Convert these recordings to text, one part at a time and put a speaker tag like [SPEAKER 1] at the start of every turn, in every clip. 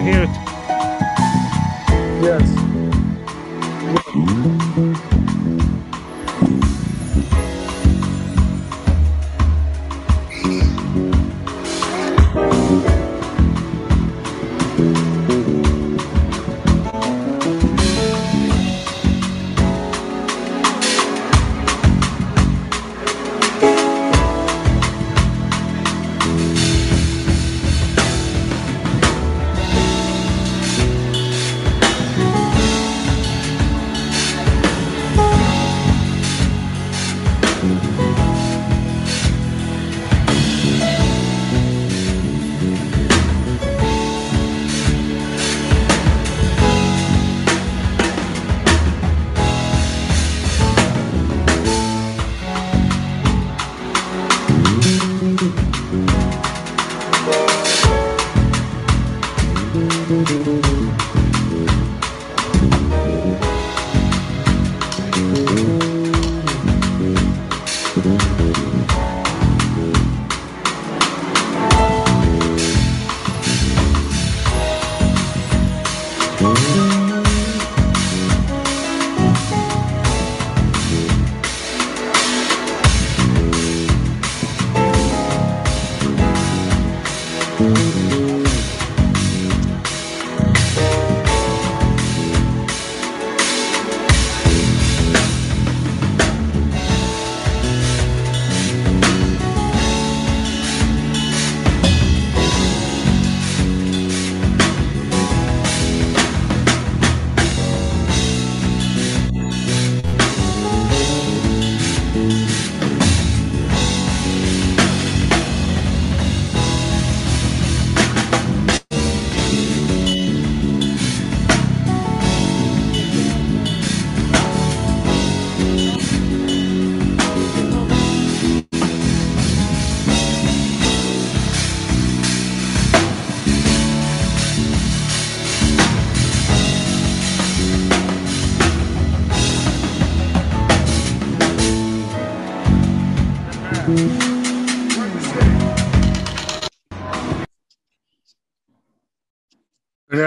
[SPEAKER 1] you hear it?
[SPEAKER 2] Yes. Good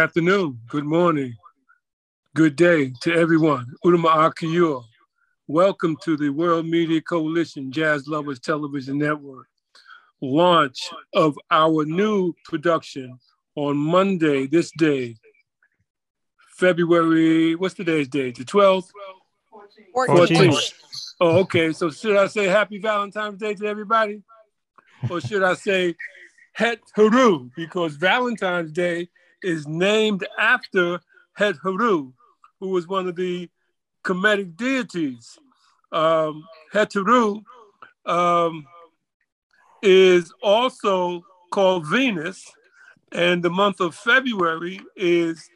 [SPEAKER 2] afternoon, good morning, good day to everyone. Udama Akiyur. Welcome to the World Media Coalition Jazz Lovers Television Network launch of our new production on Monday, this day, February, what's today's date? The 12th?
[SPEAKER 1] 14th.
[SPEAKER 2] 14th. Oh, okay. So should I say happy Valentine's Day to everybody? Or should I say Het Haru? Because Valentine's Day is named after Het Haru, who was one of the Kemetic deities. Um, Het um, is also called Venus, and the month of February is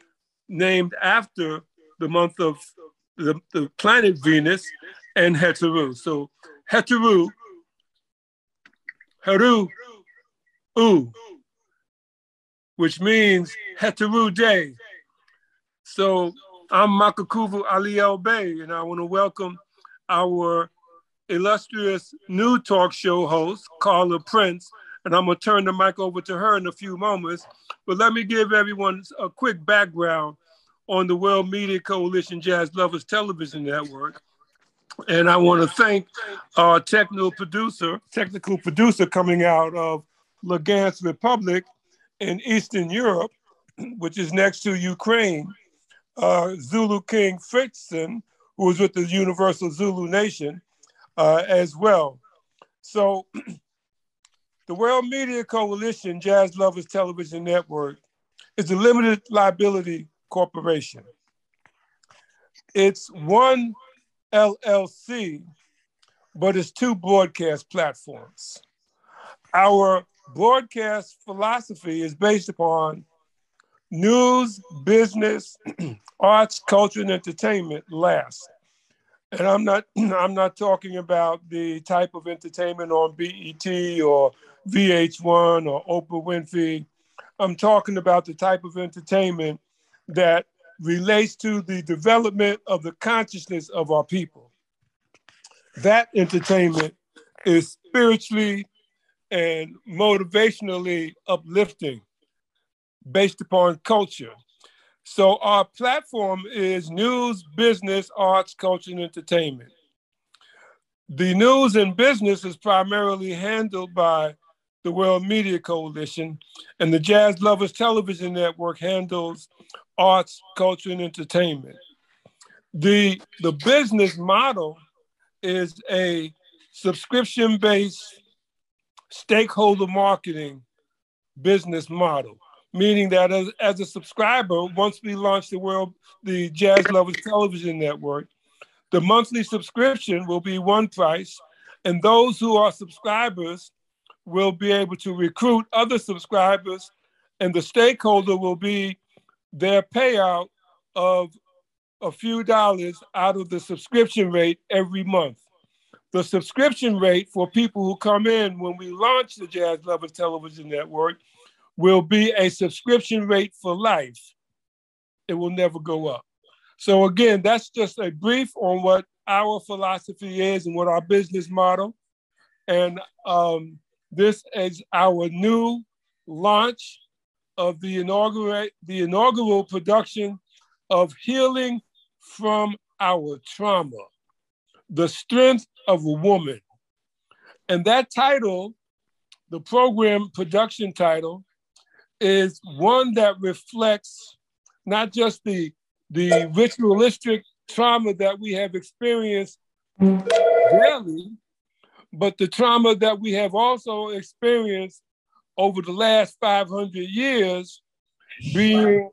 [SPEAKER 2] named after the month of the, the planet Venus and Heteru. So Heteru, Heru, U, which means Heteru Day. So I'm Makakuvu Ali El Bey, and I want to welcome our illustrious new talk show host, Carla Prince. And I'm going to turn the mic over to her in a few moments. But let me give everyone a quick background on the World Media Coalition Jazz Lovers Television Network. And I want to thank our technical producer, technical producer coming out of Lugansk Republic in Eastern Europe, which is next to Ukraine, uh, Zulu King Fritzen, who was with the Universal Zulu Nation uh, as well. So the World Media Coalition Jazz Lovers Television Network is a limited liability corporation. It's one LLC, but it's two broadcast platforms. Our broadcast philosophy is based upon news, business, arts, culture, and entertainment last. And I'm not I'm not talking about the type of entertainment on BET or VH1 or Oprah Winfrey. I'm talking about the type of entertainment that relates to the development of the consciousness of our people. That entertainment is spiritually and motivationally uplifting. based upon culture. So our platform is news, business, arts, culture, and entertainment. The news and business is primarily handled by the World Media Coalition, and the Jazz Lovers Television Network handles arts, culture, and entertainment. The, the business model is a subscription-based stakeholder marketing business model, meaning that as, as a subscriber, once we launch the world, the Jazz Lovers Television Network, the monthly subscription will be one price, and those who are subscribers will be able to recruit other subscribers, and the stakeholder will be their payout of a few dollars out of the subscription rate every month. The subscription rate for people who come in when we launch the Jazz Lovers Television Network will be a subscription rate for life. It will never go up. So again, that's just a brief on what our philosophy is and what our business model. And um, this is our new launch of the inaugural, the inaugural production of Healing from Our Trauma, The Strength of a Woman. And that title, the program production title, is one that reflects not just the, the ritualistic trauma that we have experienced daily, but the trauma that we have also experienced over the last 500 years being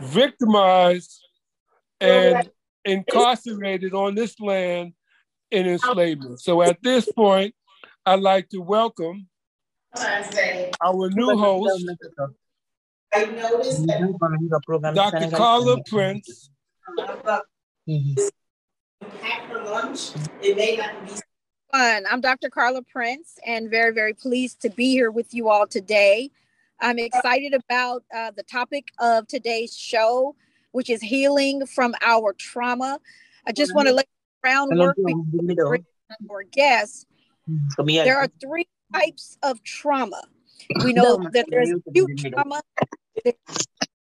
[SPEAKER 2] victimized and incarcerated on this land in enslavement. So at this point, I'd like to welcome our new host, Dr. Carla Prince. Fun.
[SPEAKER 1] I'm Dr. Carla Prince and very, very pleased to be here with you all today. I'm excited about uh, the topic of today's show, which is healing from our trauma. I just want to let groundwork before our guests. There are three types of trauma. We know that there's acute trauma,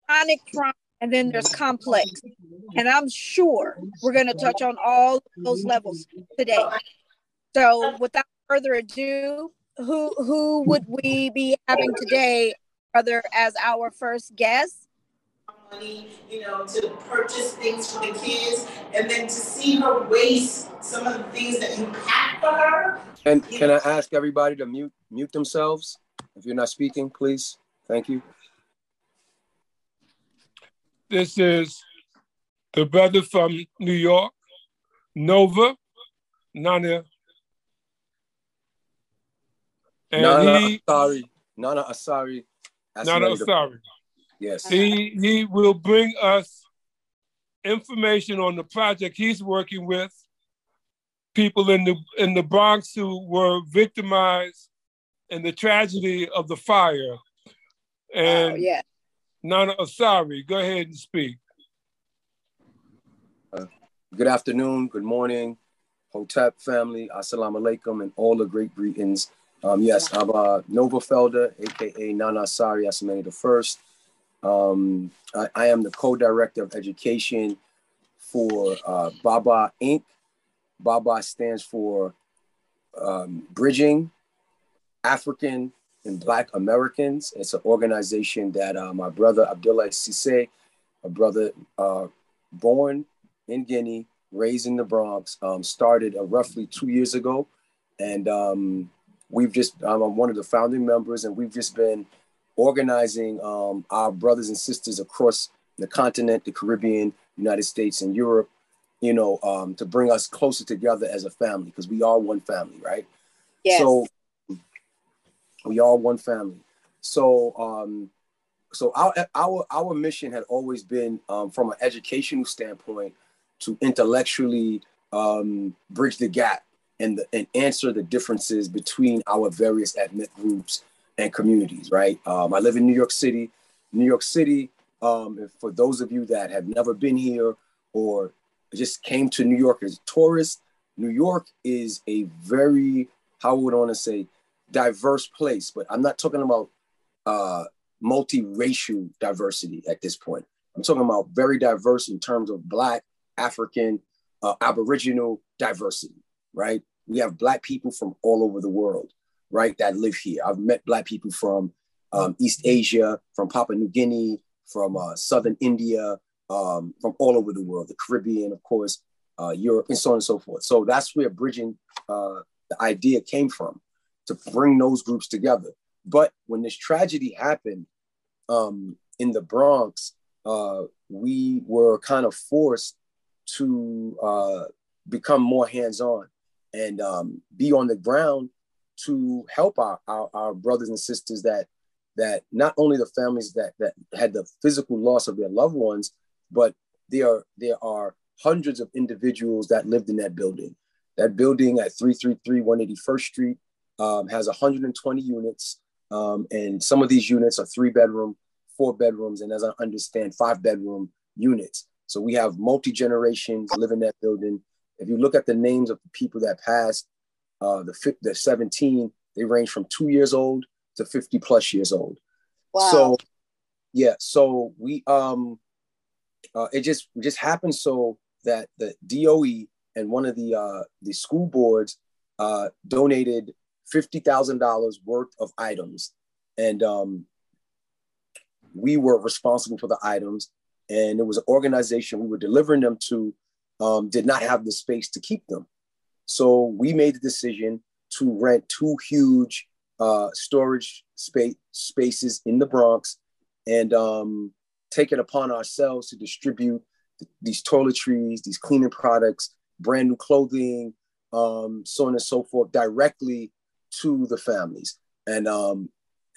[SPEAKER 1] chronic trauma, and then there's complex. And I'm sure we're going to touch on all those levels today. So without further ado, who who would we be having today, brother, as our first guest?
[SPEAKER 3] Money, you know, to purchase things for the kids, and then to see her waste some of the things that you pack for her.
[SPEAKER 4] And can I ask everybody to mute mute themselves if you're not speaking, please? Thank you.
[SPEAKER 2] This is the brother from New York, Nova, Nana.
[SPEAKER 4] And Nana he, Asari. Nana Asari.
[SPEAKER 2] Nana Asari.
[SPEAKER 4] Yes.
[SPEAKER 2] He he will bring us information on the project he's working with people in the in the Bronx who were victimized in the tragedy of the fire. And oh, yeah. Nana Asari, go ahead and speak.
[SPEAKER 4] Uh, good afternoon, good morning, Hotep family, assalamu alaikum, and all the great greetings. Um, yes, I'm uh, Nova Felder, aka Nana Asari Asamani the First. Um, I, I, am the co-director of education for uh, Baba Inc. Baba stands for um, Bridging African and Black Americans. It's an organization that uh, my brother Abdullah Sise, a brother uh, born in Guinea, raised in the Bronx, um, started uh, roughly two years ago. And um, we've just, I'm one of the founding members, and we've just been organizing um, our brothers and sisters across the continent, the Caribbean, United States, and Europe, you know, um, to bring us closer together as a family, because we are one family, right? Yes. So we are one family. So um, so our our our mission had always been um, from an educational standpoint to intellectually um, bridge the gap and the, and answer the differences between our various ethnic groups and communities. Right. Um, I live in New York City. New York City. Um, for those of you that have never been here or just came to New York as tourists, New York is a very how would I want to say diverse place, but I'm not talking about uh, multiracial diversity at this point. I'm talking about very diverse in terms of Black, African, uh, Aboriginal diversity, right? We have Black people from all over the world, right, that live here. I've met Black people from um, East Asia, from Papua New Guinea, from uh, Southern India, um, from all over the world, the Caribbean, of course, uh, Europe, and so on and so forth. So that's where bridging uh, the idea came from to bring those groups together. But when this tragedy happened um, in the Bronx, uh, we were kind of forced to uh, become more hands-on and um, be on the ground to help our, our, our, brothers and sisters that that not only the families that that had the physical loss of their loved ones, but there are there are hundreds of individuals that lived in that building. That building at 333 181st Street um, has 120 units, um, and some of these units are three bedroom, four bedrooms, and as I understand, five bedroom units. So we have multi generations live in that building. If you look at the names of the people that passed, uh, the the 17, they range from two years old to 50 plus years old. Wow. So yeah, so we um uh, it just just happened so that the DOE and one of the uh, the school boards uh, donated fifty thousand dollars worth of items, and um, we were responsible for the items. And it was an organization we were delivering them to um, did not have the space to keep them, so we made the decision to rent two huge uh, storage space spaces in the Bronx, and um, take it upon ourselves to distribute these toiletries, these cleaning products, brand new clothing, um, so on and so forth, directly to the families. And um,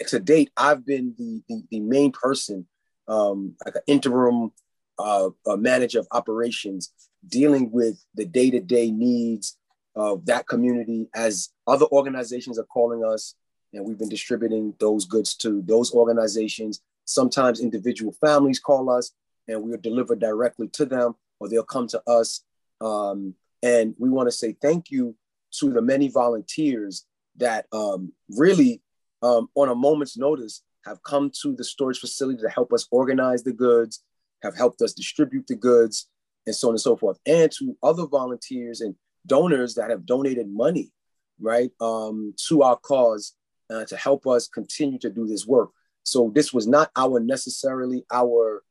[SPEAKER 4] to date, I've been the, the, the main person, um, like an interim uh, manager of operations, dealing with the day to day needs of that community as other organizations are calling us. And we've been distributing those goods to those organizations. Sometimes individual families call us and we'll deliver directly to them or they'll come to us. Um, and we want to say thank you to the many volunteers that um, really, um, on a moment's notice, have come to the storage facility to help us organize the goods, have helped us distribute the goods, and so on and so forth. And to other volunteers and donors that have donated money, right, um, to our cause uh, to help us continue to do this work. So this was not our necessarily our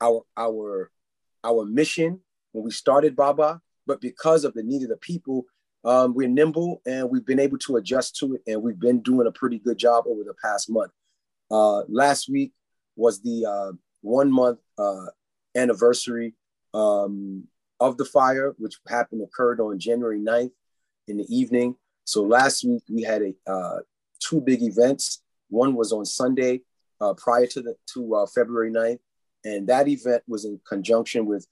[SPEAKER 4] our our our mission when we started Baba, but because of the need of the people, um, we're nimble and we've been able to adjust to it, and we've been doing a pretty good job over the past month. Uh, last week was the uh, one month uh, anniversary um, of the fire, which happened occurred on January 9th in the evening. So last week we had a uh, two big events. One was on Sunday uh, prior to the to uh, February 9th, and that event was in conjunction with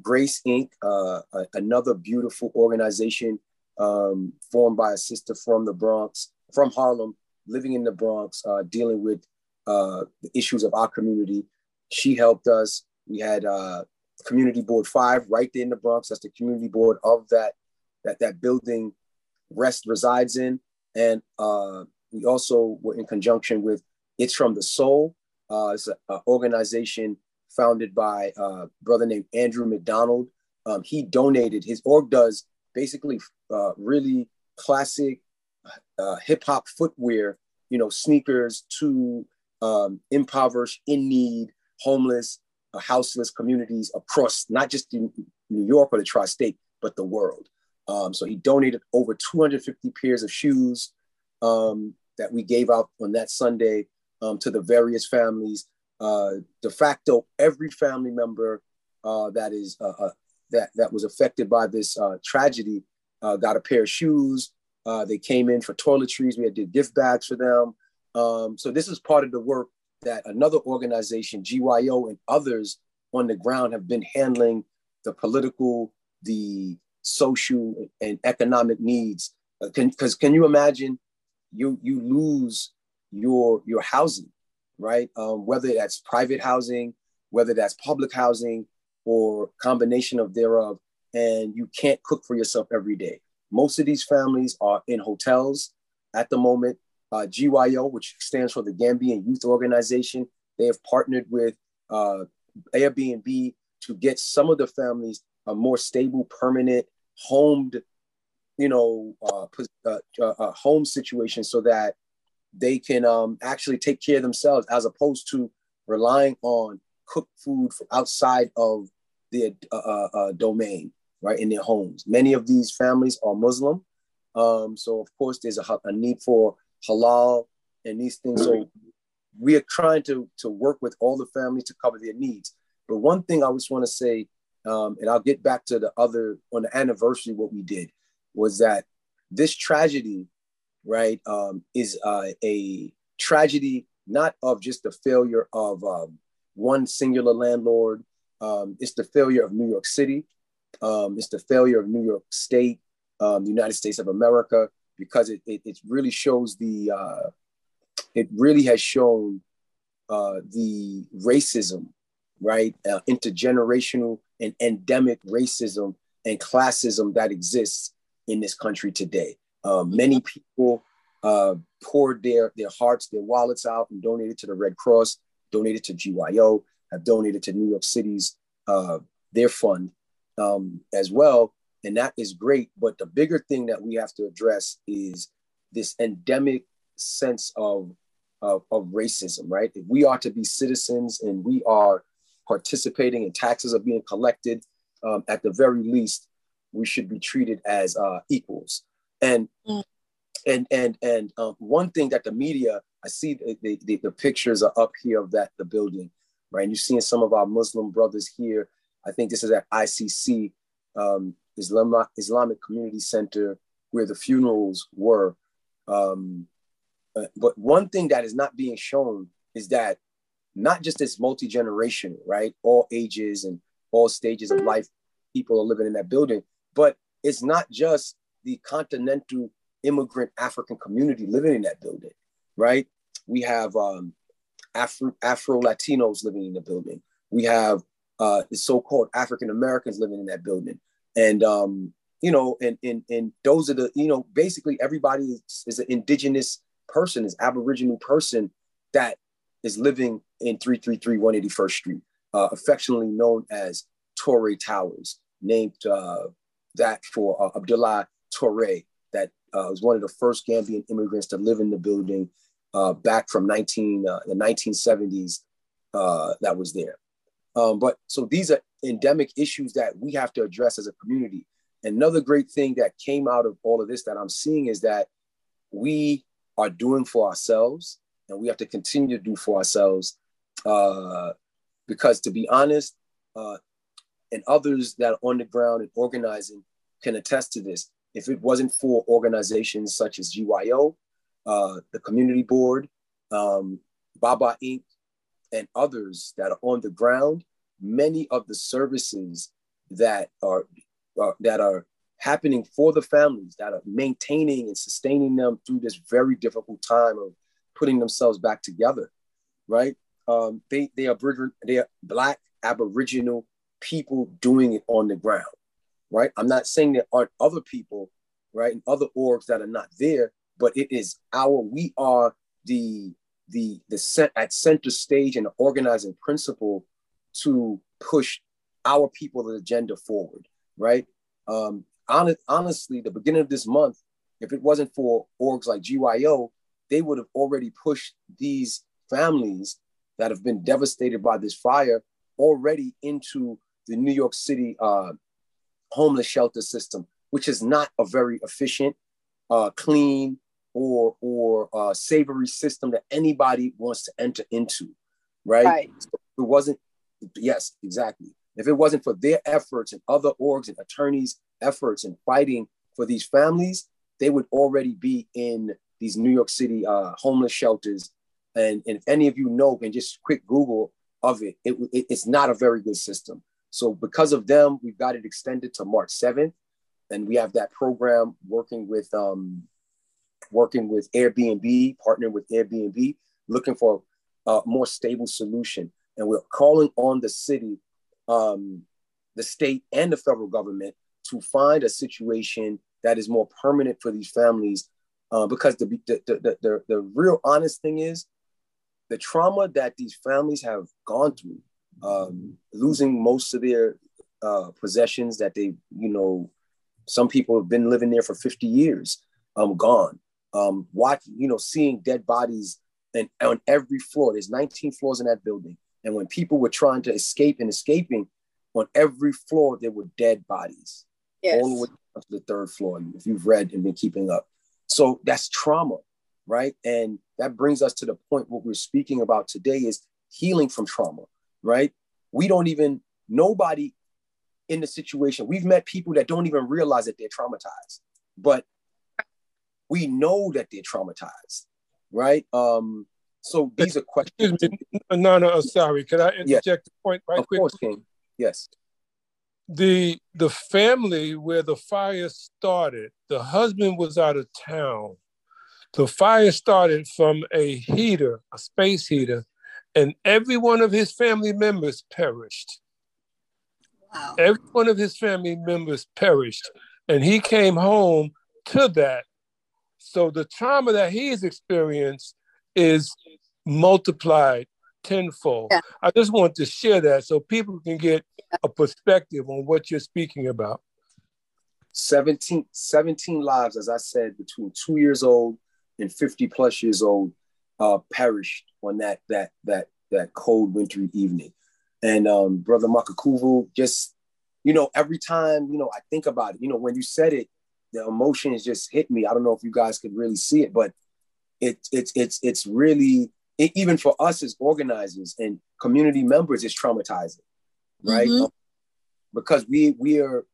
[SPEAKER 4] Grace Inc., uh, another beautiful organization um, formed by a sister from the Bronx, from Harlem, living in the Bronx, uh, dealing with uh, the issues of our community. She helped us. We had Community Board Five right there in the Bronx. That's the community board of that that that building rest resides in, and uh, we also were in conjunction with It's from the Soul. Uh, it's an organization founded by a brother named Andrew McDonald. Um, he donated, his org does basically uh, really classic uh, hip hop footwear, you know, sneakers to um, impoverished, in need, homeless, uh, houseless communities across not just in New York or the tri state, but the world. Um, so he donated over 250 pairs of shoes um, that we gave out on that Sunday um, to the various families uh, de facto every family member uh, that is uh, uh, that that was affected by this uh, tragedy uh, got a pair of shoes. they came in for toiletries. We had did gift bags for them. Um, so this is part of the work that another organization, GYO, and others on the ground have been handling the political, the social, and economic needs. Because can, can you imagine you you lose your your housing right? Um, whether that's private housing, whether that's public housing, or combination of thereof, and you can't cook for yourself every day. Most of these families are in hotels at the moment, uh, GYO, which stands for the Gambian Youth Organization. They have partnered with uh, Airbnb to get some of the families a more stable, permanent, homed, you know, uh, uh, uh, uh, home situation so that they can um, actually take care of themselves as opposed to relying on cooked food outside of their uh, domain, right, in their homes. Many of these families are Muslim. Um, so, of course, there's a, a, need for halal and these things. So, we are trying to, to work with all the families to cover their needs. But one thing I just want to say, um, and I'll get back to the other on the anniversary, what we did was that this tragedy, right, um, is uh, a tragedy not of just the failure of um, one singular landlord. Um, it's the failure of New York City. Um, it's the failure of New York State, um, the United States of America, because it, it, it really shows the, uh, it really has shown uh, the racism, right? Uh, intergenerational and endemic racism and classism that exists in this country today. Um, many people uh, poured their, their hearts, their wallets out and donated to the Red Cross, donated to GYO, have donated to New York City's, uh, their fund um, as well. And that is great. But the bigger thing that we have to address is this endemic sense of, of, of racism, right? If we are to be citizens and we are participating and taxes are being collected, um, at the very least, we should be treated as uh, equals. And mm and and and um, one thing that the media i see the, the, the, pictures are up here of that the building right and you're seeing some of our muslim brothers here i think this is at icc um, islamic islamic community center where the funerals were um, uh, but one thing that is not being shown is that not just this multi-generational right all ages and all stages of life people are living in that building but it's not just the continental immigrant African community living in that building, right? We have um, Afro Afro Latinos living in the building. We have uh, the so-called African Americans living in that building, and um, you know, and and and those are the you know basically everybody is, is an indigenous person, is Aboriginal person that is living in 333 181st Street, uh, affectionately known as Torre Towers, named uh, that for uh, Abdullah Torre, that uh, was one of the first Gambian immigrants to live in the building uh, back from 19 uh, the 1970s uh, that was there. Um, but so these are endemic issues that we have to address as a community. Another great thing that came out of all of this that I'm seeing is that we are doing for ourselves, and we have to continue to do for ourselves. Uh, because to be honest, uh, and others that are on the ground and organizing can attest to this if it wasn't for organizations such as GYO, uh, the Community Board, um, Baba Inc., and others that are on the ground, many of the services that are, that are happening for the families, that are maintaining and sustaining them through this very difficult time of putting themselves back together, right? Um, they they are they are black Aboriginal people doing it on the ground right? I'm not saying there aren't other people, right, and other orgs that are not there, but it is our, we are the the the set at center stage and organizing principle to push our people's agenda forward, right? Um, honest, honestly, the beginning of this month, if it wasn't for orgs like GYO, they would have already pushed these families that have been devastated by this fire already into the New York City uh, homeless shelter system, which is not a very efficient, uh, clean, or or uh, savory system that anybody wants to enter into, right? right. So it wasn't. Yes, exactly. If it wasn't for their efforts and other orgs and attorneys' efforts in fighting for these families, they would already be in these New York City uh, homeless shelters. And, and if any of you know, and just quick Google of it, it, it, it's not a very good system. So because of them, we've got it extended to March 7th. And we have that program working with um, working with Airbnb, partnering with Airbnb, looking for a more stable solution. And we're calling on the city, um, the state, and the federal government to find a situation that is more permanent for these families uh, because the, the, the, the, the real honest thing is the trauma that these families have gone through, um, losing most of their uh, possessions that they, you know, some people have been living there for 50 years, um, gone. Um, watch, you know, seeing dead bodies and on every floor. There's 19 floors in that building. And when people were trying to escape and escaping, on every floor there were dead bodies. Yes. All the way up to the third floor, if you've read and been keeping up. So that's trauma, right? And that brings us to the point what we're speaking about today is healing from trauma, right? We don't even, nobody in the situation, we've met people that don't even realize that they're traumatized, but we know that they're traumatized, right? Um, so these are questions.
[SPEAKER 2] Excuse me, no, no, sorry. Can I interject yes. a point right
[SPEAKER 4] of quick? Course, King. Yes.
[SPEAKER 2] The the family where the fire started, the husband was out of town. The fire started from a heater, a space heater, and every one of his family members perished. Wow. Every one of his family members perished. And he came home to that. So the trauma that he's experienced is multiplied tenfold. Yeah. I just want to share that so people can get a perspective on what you're speaking about.
[SPEAKER 4] 17, 17 lives, as I said, between two years old and 50 plus years old uh, perished on that that that that cold wintry evening. And um, brother Makakuvu, just you know, every time you know I think about it, you know, when you said it, the emotions just hit me. I don't know if you guys could really see it, but it's it's it's it's really it, even for us as organizers and community members, it's traumatizing, right? Mm-hmm. Um, because we we are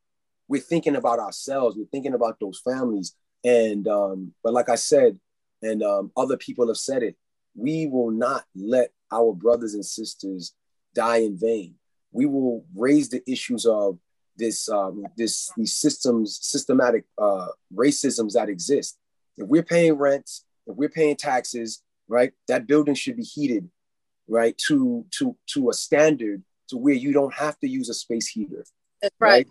[SPEAKER 4] we're thinking about ourselves, we're thinking about those families, and um, but like I said, and um, other people have said it, we will not let our brothers and sisters die in vain. We will raise the issues of this um, this these systems systematic uh, racisms that exist. If we're paying rents, if we're paying taxes, right, that building should be heated, right, to to to a standard to where you don't have to use a space heater.
[SPEAKER 1] That's right.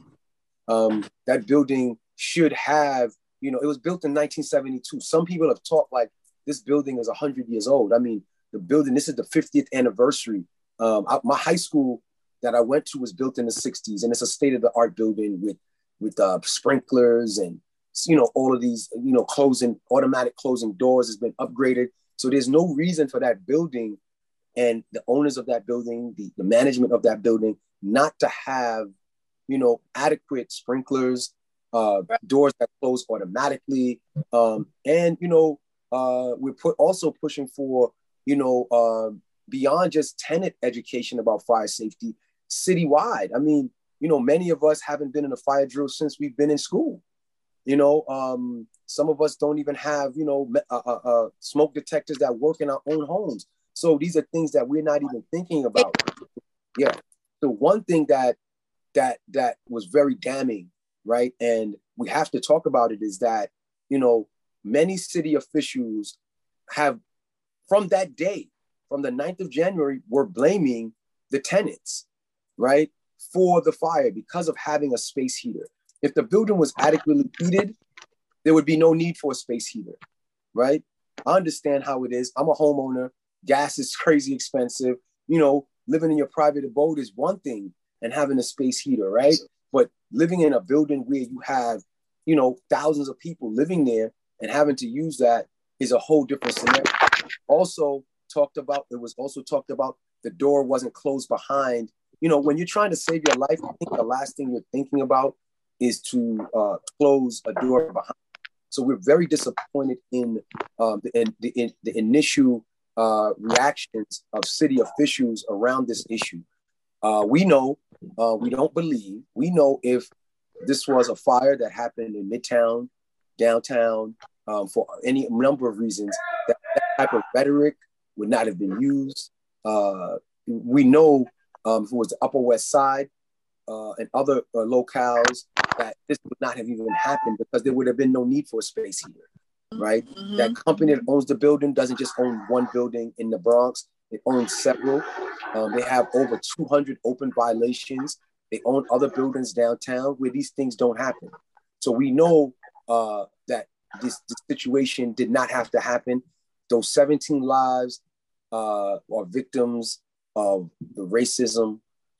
[SPEAKER 1] right?
[SPEAKER 4] Um, that building should have, you know, it was built in 1972. Some people have talked like this building is 100 years old. I mean, the building, this is the 50th anniversary. Um, I, my high school that I went to was built in the 60s, and it's a state of the art building with with uh, sprinklers and you know all of these you know closing automatic closing doors has been upgraded. So there's no reason for that building and the owners of that building, the, the management of that building, not to have you know adequate sprinklers, uh, doors that close automatically, um, and you know uh, we're put also pushing for you know uh, beyond just tenant education about fire safety citywide. I mean, you know, many of us haven't been in a fire drill since we've been in school. You know, um, some of us don't even have, you know, uh, uh, uh, smoke detectors that work in our own homes. So these are things that we're not even thinking about. Yeah. So one thing that that that was very damning, right? And we have to talk about it is that, you know, many city officials have from that day, from the 9th of January, were blaming the tenants right, for the fire because of having a space heater. If the building was adequately heated, there would be no need for a space heater, right? I understand how it is. I'm a homeowner. Gas is crazy expensive. You know, living in your private abode is one thing and having a space heater, right? But living in a building where you have, you know, thousands of people living there and having to use that is a whole different scenario. Also talked about, it was also talked about the door wasn't closed behind you know, when you're trying to save your life, I think the last thing you're thinking about is to uh, close a door behind. So we're very disappointed in, um, the, in, the, in the initial uh, reactions of city officials around this issue. Uh, we know, uh, we don't believe, we know if this was a fire that happened in Midtown, downtown, um, for any number of reasons, that, that, type of rhetoric would not have been used. Uh, we know um, if it was the Upper West Side uh, and other uh, locales, that this would not have even happened because there would have been no need for a space heater, right? Mm-hmm. That company that owns the building doesn't just own one building in the Bronx; it owns several. Um, they have over 200 open violations. They own other buildings downtown where these things don't happen. So we know uh, that this, this situation did not have to happen. Those 17 lives uh, are victims of the racism.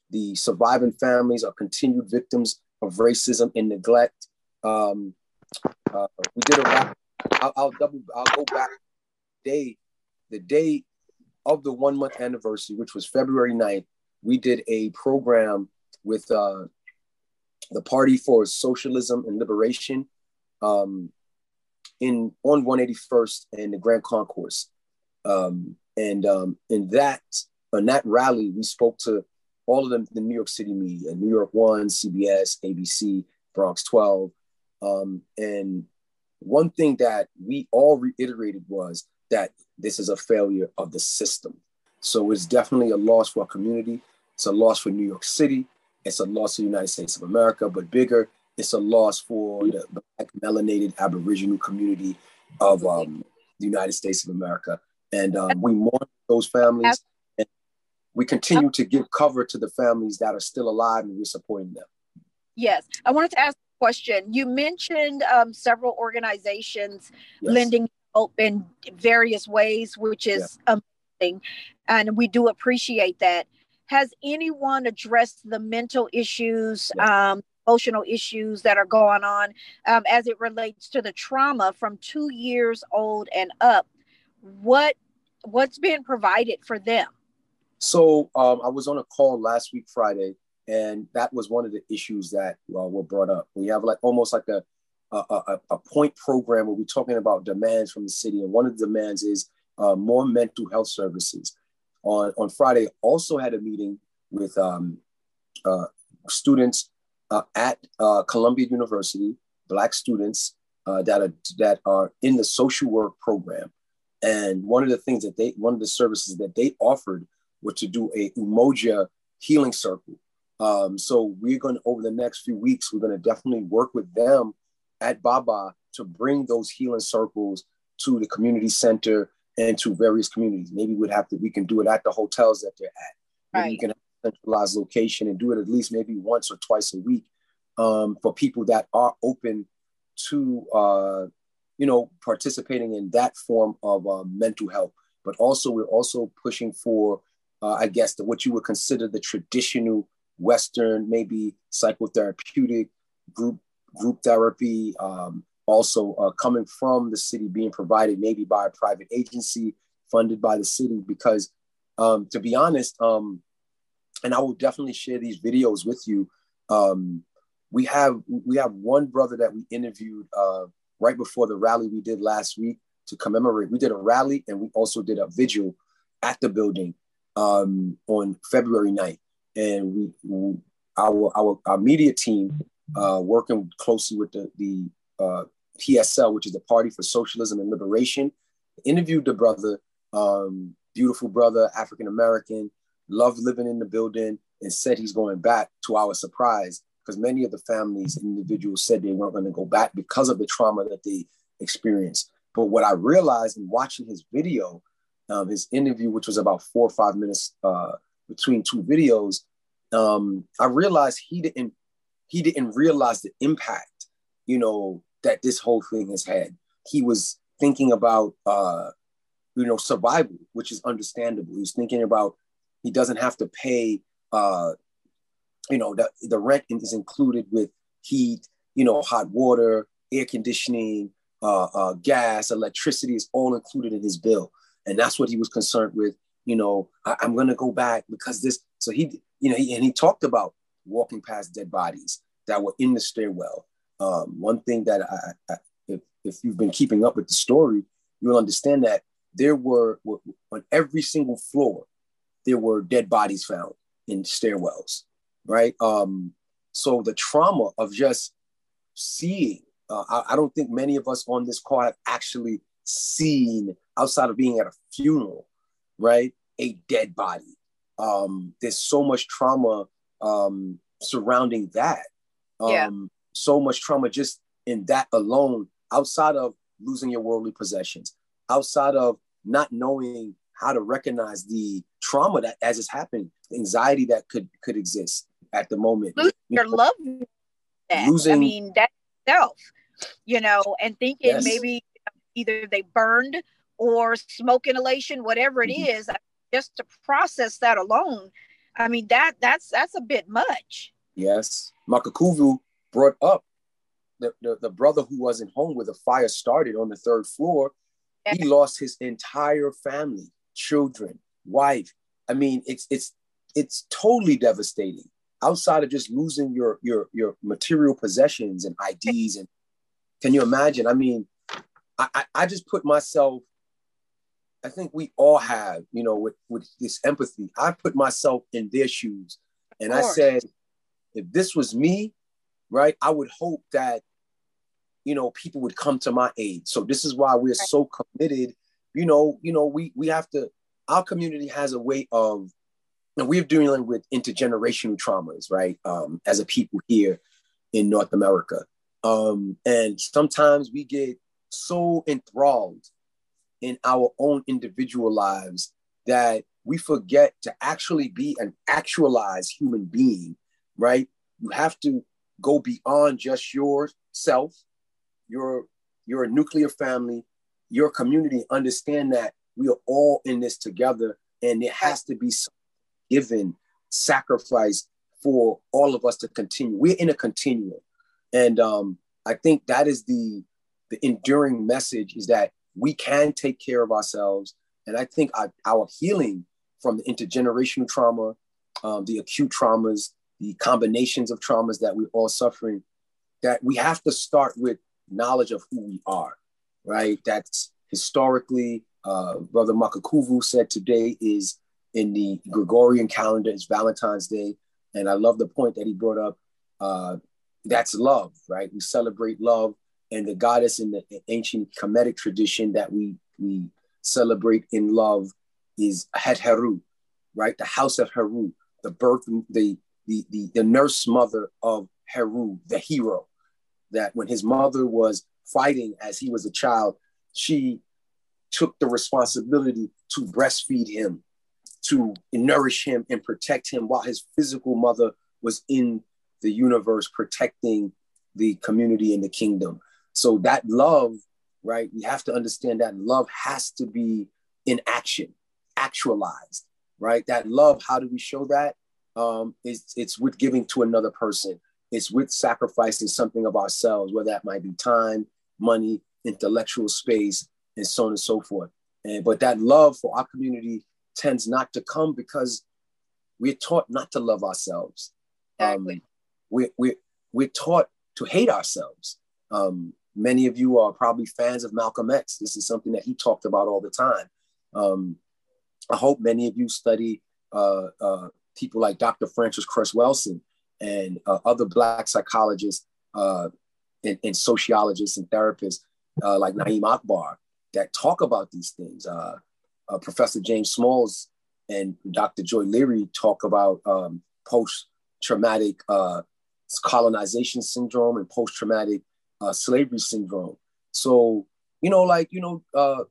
[SPEAKER 4] The surviving families are continued victims of racism and neglect. Um, uh, we did a I'll, I'll double. I'll go back. Day, the day of the one month anniversary, which was February 9th, we did a program with uh, the Party for Socialism and Liberation um, in on 181st and the Grand Concourse. Um, and um, in that on that rally, we spoke to all of them, the New York City media, New York One, CBS, ABC, Bronx 12. Um, and one thing that we all reiterated was that this is a failure of the system. So it's definitely a loss for our community. It's a loss for New York City. It's a loss for the United States of America, but bigger, it's a loss for the, black melanated Aboriginal community of um, the United States of America. And um, we mourn those families. We continue to give cover to the families that are still alive and we're supporting them.
[SPEAKER 1] Yes. I wanted to ask a question. You mentioned um, several organizations yes. lending help in various ways, which is yeah. amazing. And we do appreciate that. Has anyone addressed the mental issues, yeah. um, emotional issues that are going on um, as it relates to the trauma from two years old and up? What what's being provided for them?
[SPEAKER 4] So um, I was on a call last week Friday, and that was one of the issues that uh, were brought up. We have like almost like a a, a, a point program where we're talking about demands from the city, and one of the demands is uh, more mental health services on, on Friday, also had a meeting with um, uh, students uh, at uh, Columbia University, Black students uh, that, are, that are in the social work program. And one of the things that they, one of the services that they offered was to do a Umoja healing circle. Um, so we're going to, over the next few weeks, we're going to definitely work with them at Baba to bring those healing circles to the community center and to various communities. Maybe we'd have to, we can do it at the hotels that they're at. Maybe right. you can have a centralized location and do it at least maybe once or twice a week um, for people that are open to, uh, you know, participating in that form of uh, mental health. But also, we're also pushing for, uh, I guess, the, what you would consider the traditional Western, maybe psychotherapeutic group group therapy, um, also uh, coming from the city being provided maybe by a private agency funded by the city because um, to be honest um, and i will definitely share these videos with you um, we have we have one brother that we interviewed uh, right before the rally we did last week to commemorate. We did a rally and we also did a vigil at the building um, on february 9th and we, our, our, our media team uh, working closely with the, the uh, PSL, which is the Party for Socialism and Liberation, interviewed the brother, um, beautiful brother, African American, loved living in the building, and said he's going back to our surprise because many of the families and individuals said they weren't going to go back because of the trauma that they experienced. But what I realized in watching his video, um, his interview, which was about four or five minutes uh, between two videos, um, I realized he didn't he didn't realize the impact, you know, that this whole thing has had. He was thinking about, uh, you know, survival, which is understandable. He's thinking about he doesn't have to pay, uh, you know, the, the rent is included with heat, you know, hot water, air conditioning, uh, uh, gas, electricity is all included in his bill. And that's what he was concerned with. You know, I, am to go back because this. So he, you know, he, and he talked about walking past dead bodies that were in the stairwell um, one thing that I, I, if, if you've been keeping up with the story, you'll understand that there were on every single floor, there were dead bodies found in stairwells, right? Um, so the trauma of just seeing, uh, I, I don't think many of us on this call have actually seen outside of being at a funeral, right? A dead body. Um, there's so much trauma um, surrounding that. Um, yeah so much trauma just in that alone, outside of losing your worldly possessions, outside of not knowing how to recognize the trauma that as it's happening, anxiety that could could exist at the moment.
[SPEAKER 1] Losing your love. Losing, I mean, that itself. you know, and thinking
[SPEAKER 4] Yes.
[SPEAKER 1] maybe either they burned or smoke inhalation, whatever it
[SPEAKER 4] Mhm.
[SPEAKER 1] is, just to process that alone. I mean, that that's that's a bit much.
[SPEAKER 4] Yes. Makakuvu brought up the, the, the brother who wasn't home where the fire started on the third floor. He lost his entire family, children, wife. I mean, it's it's it's totally devastating. Outside of just losing your your your material possessions and IDs and can you imagine? I mean, I, I, just put myself, I think we all have, you know, with, with this empathy. I put myself in their shoes and I said, if this was me, right, I would hope that, you know, people would come to my aid. So this is why we're so committed. You know, you know, we we have to. Our community has a way of, and we're dealing with intergenerational traumas, right? Um, as a people here in North America, um, and sometimes we get so enthralled in our own individual lives that we forget to actually be an actualized human being, right? You have to go beyond just yourself, your your nuclear family, your community. Understand that we are all in this together, and there has to be given sacrifice for all of us to continue. We're in a continuum, and um, I think that is the the enduring message is that we can take care of ourselves, and I think our, our healing from the intergenerational trauma, um, the acute traumas, the combinations of traumas that we're all suffering, that we have to start with knowledge of who we are, right? That's historically, uh, Brother Makakuvu said today is in the Gregorian calendar, it's Valentine's Day. And I love the point that he brought up. Uh, that's love, right? We celebrate love. And the goddess in the ancient Kemetic tradition that we, we celebrate in love is Het Heru, right? The house of Heru, the birth, the, the, the, the nurse mother of Heru, the hero, that when his mother was fighting as he was a child, she took the responsibility to breastfeed him, to nourish him and protect him while his physical mother was in the universe protecting the community and the kingdom. So that love, right? We have to understand that love has to be in action, actualized, right? That love, how do we show that? Um, it's, it's with giving to another person. It's with sacrificing something of ourselves, whether that might be time, money, intellectual space, and so on and so forth. And but that love for our community tends not to come because we're taught not to love ourselves.
[SPEAKER 1] Exactly.
[SPEAKER 4] Um, we're, we're, we're taught to hate ourselves. Um, many of you are probably fans of Malcolm X. This is something that he talked about all the time. Um, I hope many of you study uh, uh, people like Dr. Frances Cress Welsing and uh, other Black psychologists uh, and, and, sociologists and therapists uh, like Na'im Akbar that talk about these things. Uh, Professor James Smalls and Dr. Joy Leary talk about um, post-traumatic colonization syndrome and post-traumatic slavery syndrome. So, you know, like, you know, uh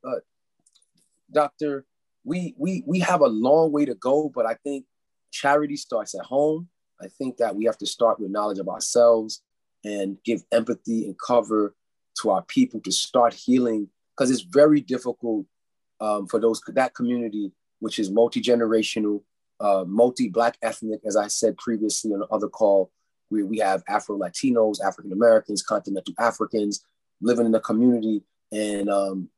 [SPEAKER 4] Doctor, we, we, we have a long way to go, but I think charity starts at home. I think that we have to start with knowledge of ourselves and give empathy and cover to our people to start healing because it's very difficult um, for those that community, which is multi generational, uh, multi Black ethnic, as I said previously on the other call, where we have Afro Latinos, African Americans, continental Africans living in the community and um,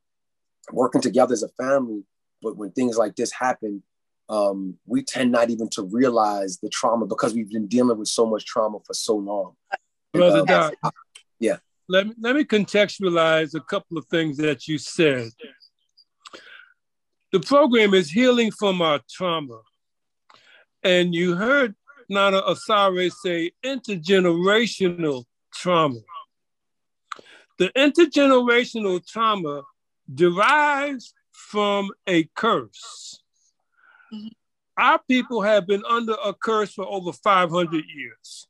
[SPEAKER 4] working together as a family. But when things like this happen, um, we tend not even to realize the trauma because we've been dealing with so much trauma for so long.
[SPEAKER 2] Brother and, uh, Doc,
[SPEAKER 4] yeah.
[SPEAKER 2] Let me, let me contextualize a couple of things that you said. The program is healing from our trauma. And you heard Nana Asare say intergenerational trauma. The intergenerational trauma derives from a curse. Mm-hmm. Our people have been under a curse for over 500 years.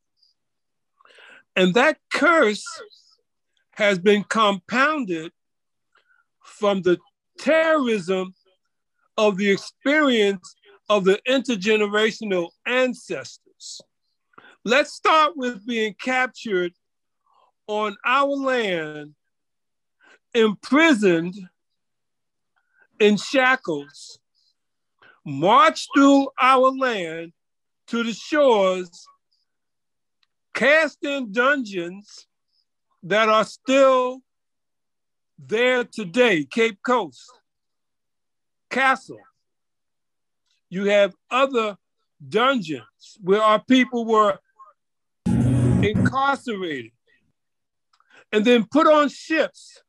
[SPEAKER 2] And that curse has been compounded from the terrorism of the experience of the intergenerational ancestors. Let's start with being captured on our land, imprisoned in shackles, marched through our land to the shores, cast in dungeons that are still there today, Cape Coast, Castle. You have other dungeons where our people were incarcerated and then put on ships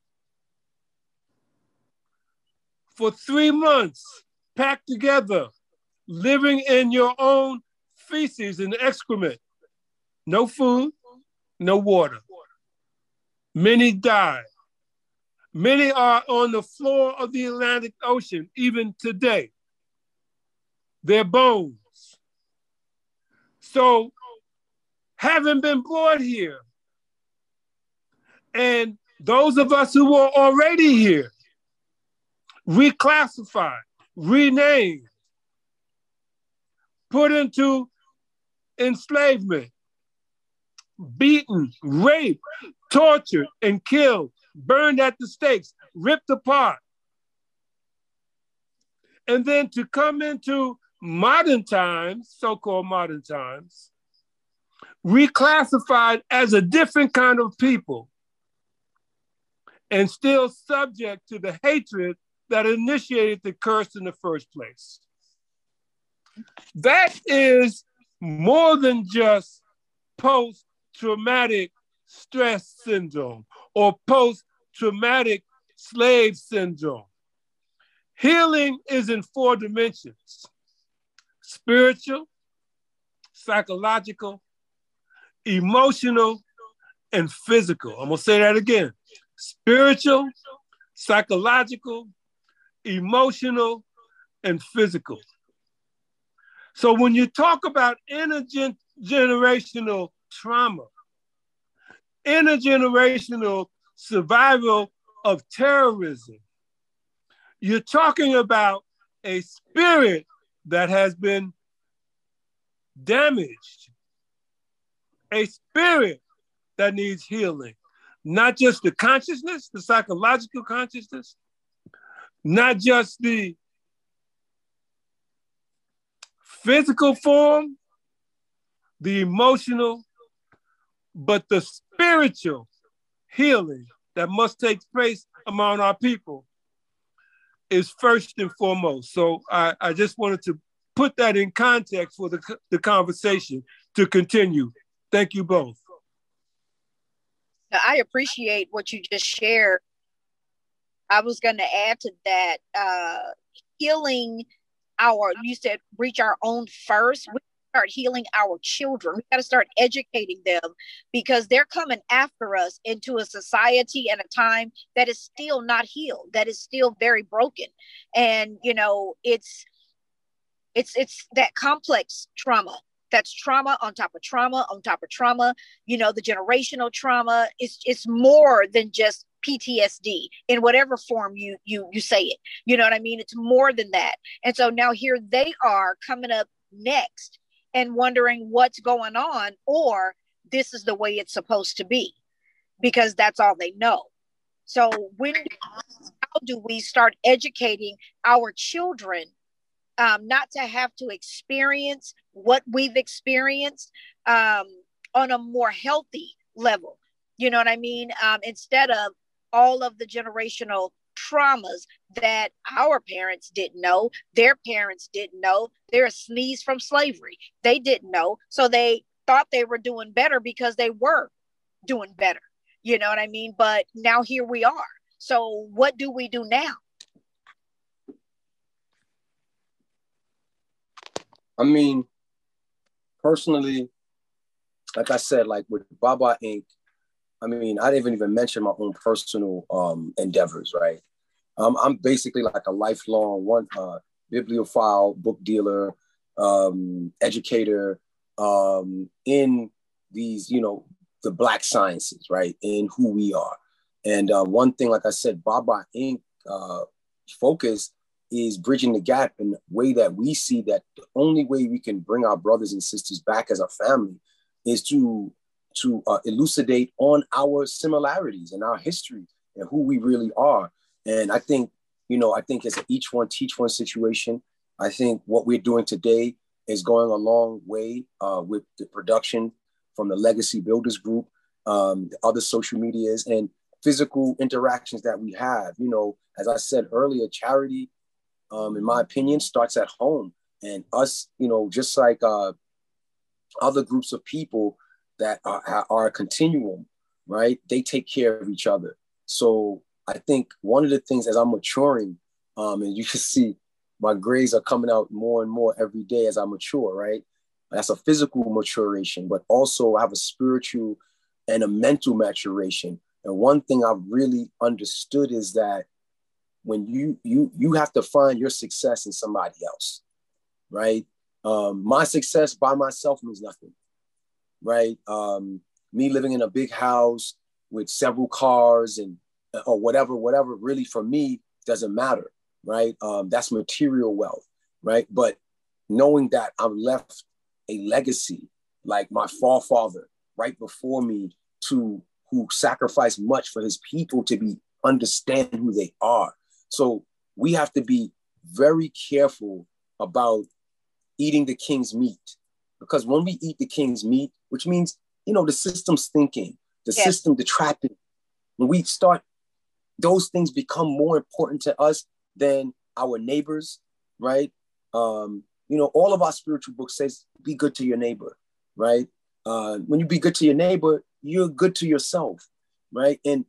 [SPEAKER 2] for three months, packed together, living in your own feces and excrement. No food, no water. Many died. Many are on the floor of the Atlantic Ocean even today. Their bones. So, having been brought here, and those of us who were already here, reclassified, renamed, put into enslavement, beaten, raped, tortured, and killed, burned at the stakes, ripped apart. And then to come into modern times, so called modern times, reclassified as a different kind of people and still subject to the hatred that initiated the curse in the first place. That is more than just post traumatic stress syndrome or post traumatic slave syndrome. Healing is in four dimensions spiritual, psychological, emotional, and physical. I'm gonna say that again spiritual, psychological, emotional, and physical. So when you talk about intergenerational trauma, intergenerational survival of terrorism, you're talking about a spirit that has been damaged, a spirit that needs healing, not just the consciousness, the psychological consciousness, not just the physical form, the emotional, but the spiritual healing that must take place among our people is first and foremost. So I, I just wanted to put that in context for the, the conversation to continue. Thank you both.
[SPEAKER 1] I appreciate what you just shared I was going to add to that uh, healing our, you said, reach our own first. We start healing our children. We got to start educating them because they're coming after us into a society and a time that is still not healed, that is still very broken. And, you know, it's, it's it's that complex trauma that's trauma on top of trauma on top of trauma you know the generational trauma is it's more than just PTSD in whatever form you you you say it. You know what I mean? It's more than that. And so now here they are coming up next and wondering what's going on or this is the way it's supposed to be because that's all they know. So when how do we start educating our children um, not to have to experience what we've experienced um, on a more healthy level? You know what I mean? Um, instead of all of the generational traumas that our parents didn't know, their parents didn't know. They're a sneeze from slavery. They didn't know. So they thought they were doing better because they were doing better. You know what I mean? But now here we are. So what do we do now?
[SPEAKER 4] I mean, personally, like I said, like with Baba Inc., I mean, I didn't even mention my own personal um, endeavors, right? Um, I'm basically like a lifelong one uh, bibliophile, book dealer, um, educator um, in these, you know, the Black sciences, right? In who we are. And uh, one thing, like I said, Baba Inc. Uh, focus is bridging the gap in the way that we see that the only way we can bring our brothers and sisters back as a family is to to uh, elucidate on our similarities and our history and who we really are. And I think, you know, I think it's an each one teach one situation. I think what we're doing today is going a long way uh, with the production from the Legacy Builders Group, um, other social medias, and physical interactions that we have. You know, as I said earlier, charity, um, in my opinion, starts at home. And us, you know, just like uh, other groups of people that are, are a continuum, right? They take care of each other. So I think one of the things as I'm maturing, um, and you can see my grades are coming out more and more every day as I mature, right? That's a physical maturation, but also I have a spiritual and a mental maturation. And one thing I've really understood is that when you you you have to find your success in somebody else, right? Um, my success by myself means nothing, right? Um, me living in a big house with several cars and or whatever, whatever really for me doesn't matter, right? Um, that's material wealth, right? But knowing that I'm left a legacy like my forefather right before me to who sacrificed much for his people to be understand who they are. So we have to be very careful about eating the king's meat because when we eat the king's meat, which means you know the system's thinking, the yes. system, the trapping, when we start, those things become more important to us than our neighbors, right? Um, you know, all of our spiritual books says be good to your neighbor, right? Uh, when you be good to your neighbor, you're good to yourself, right? And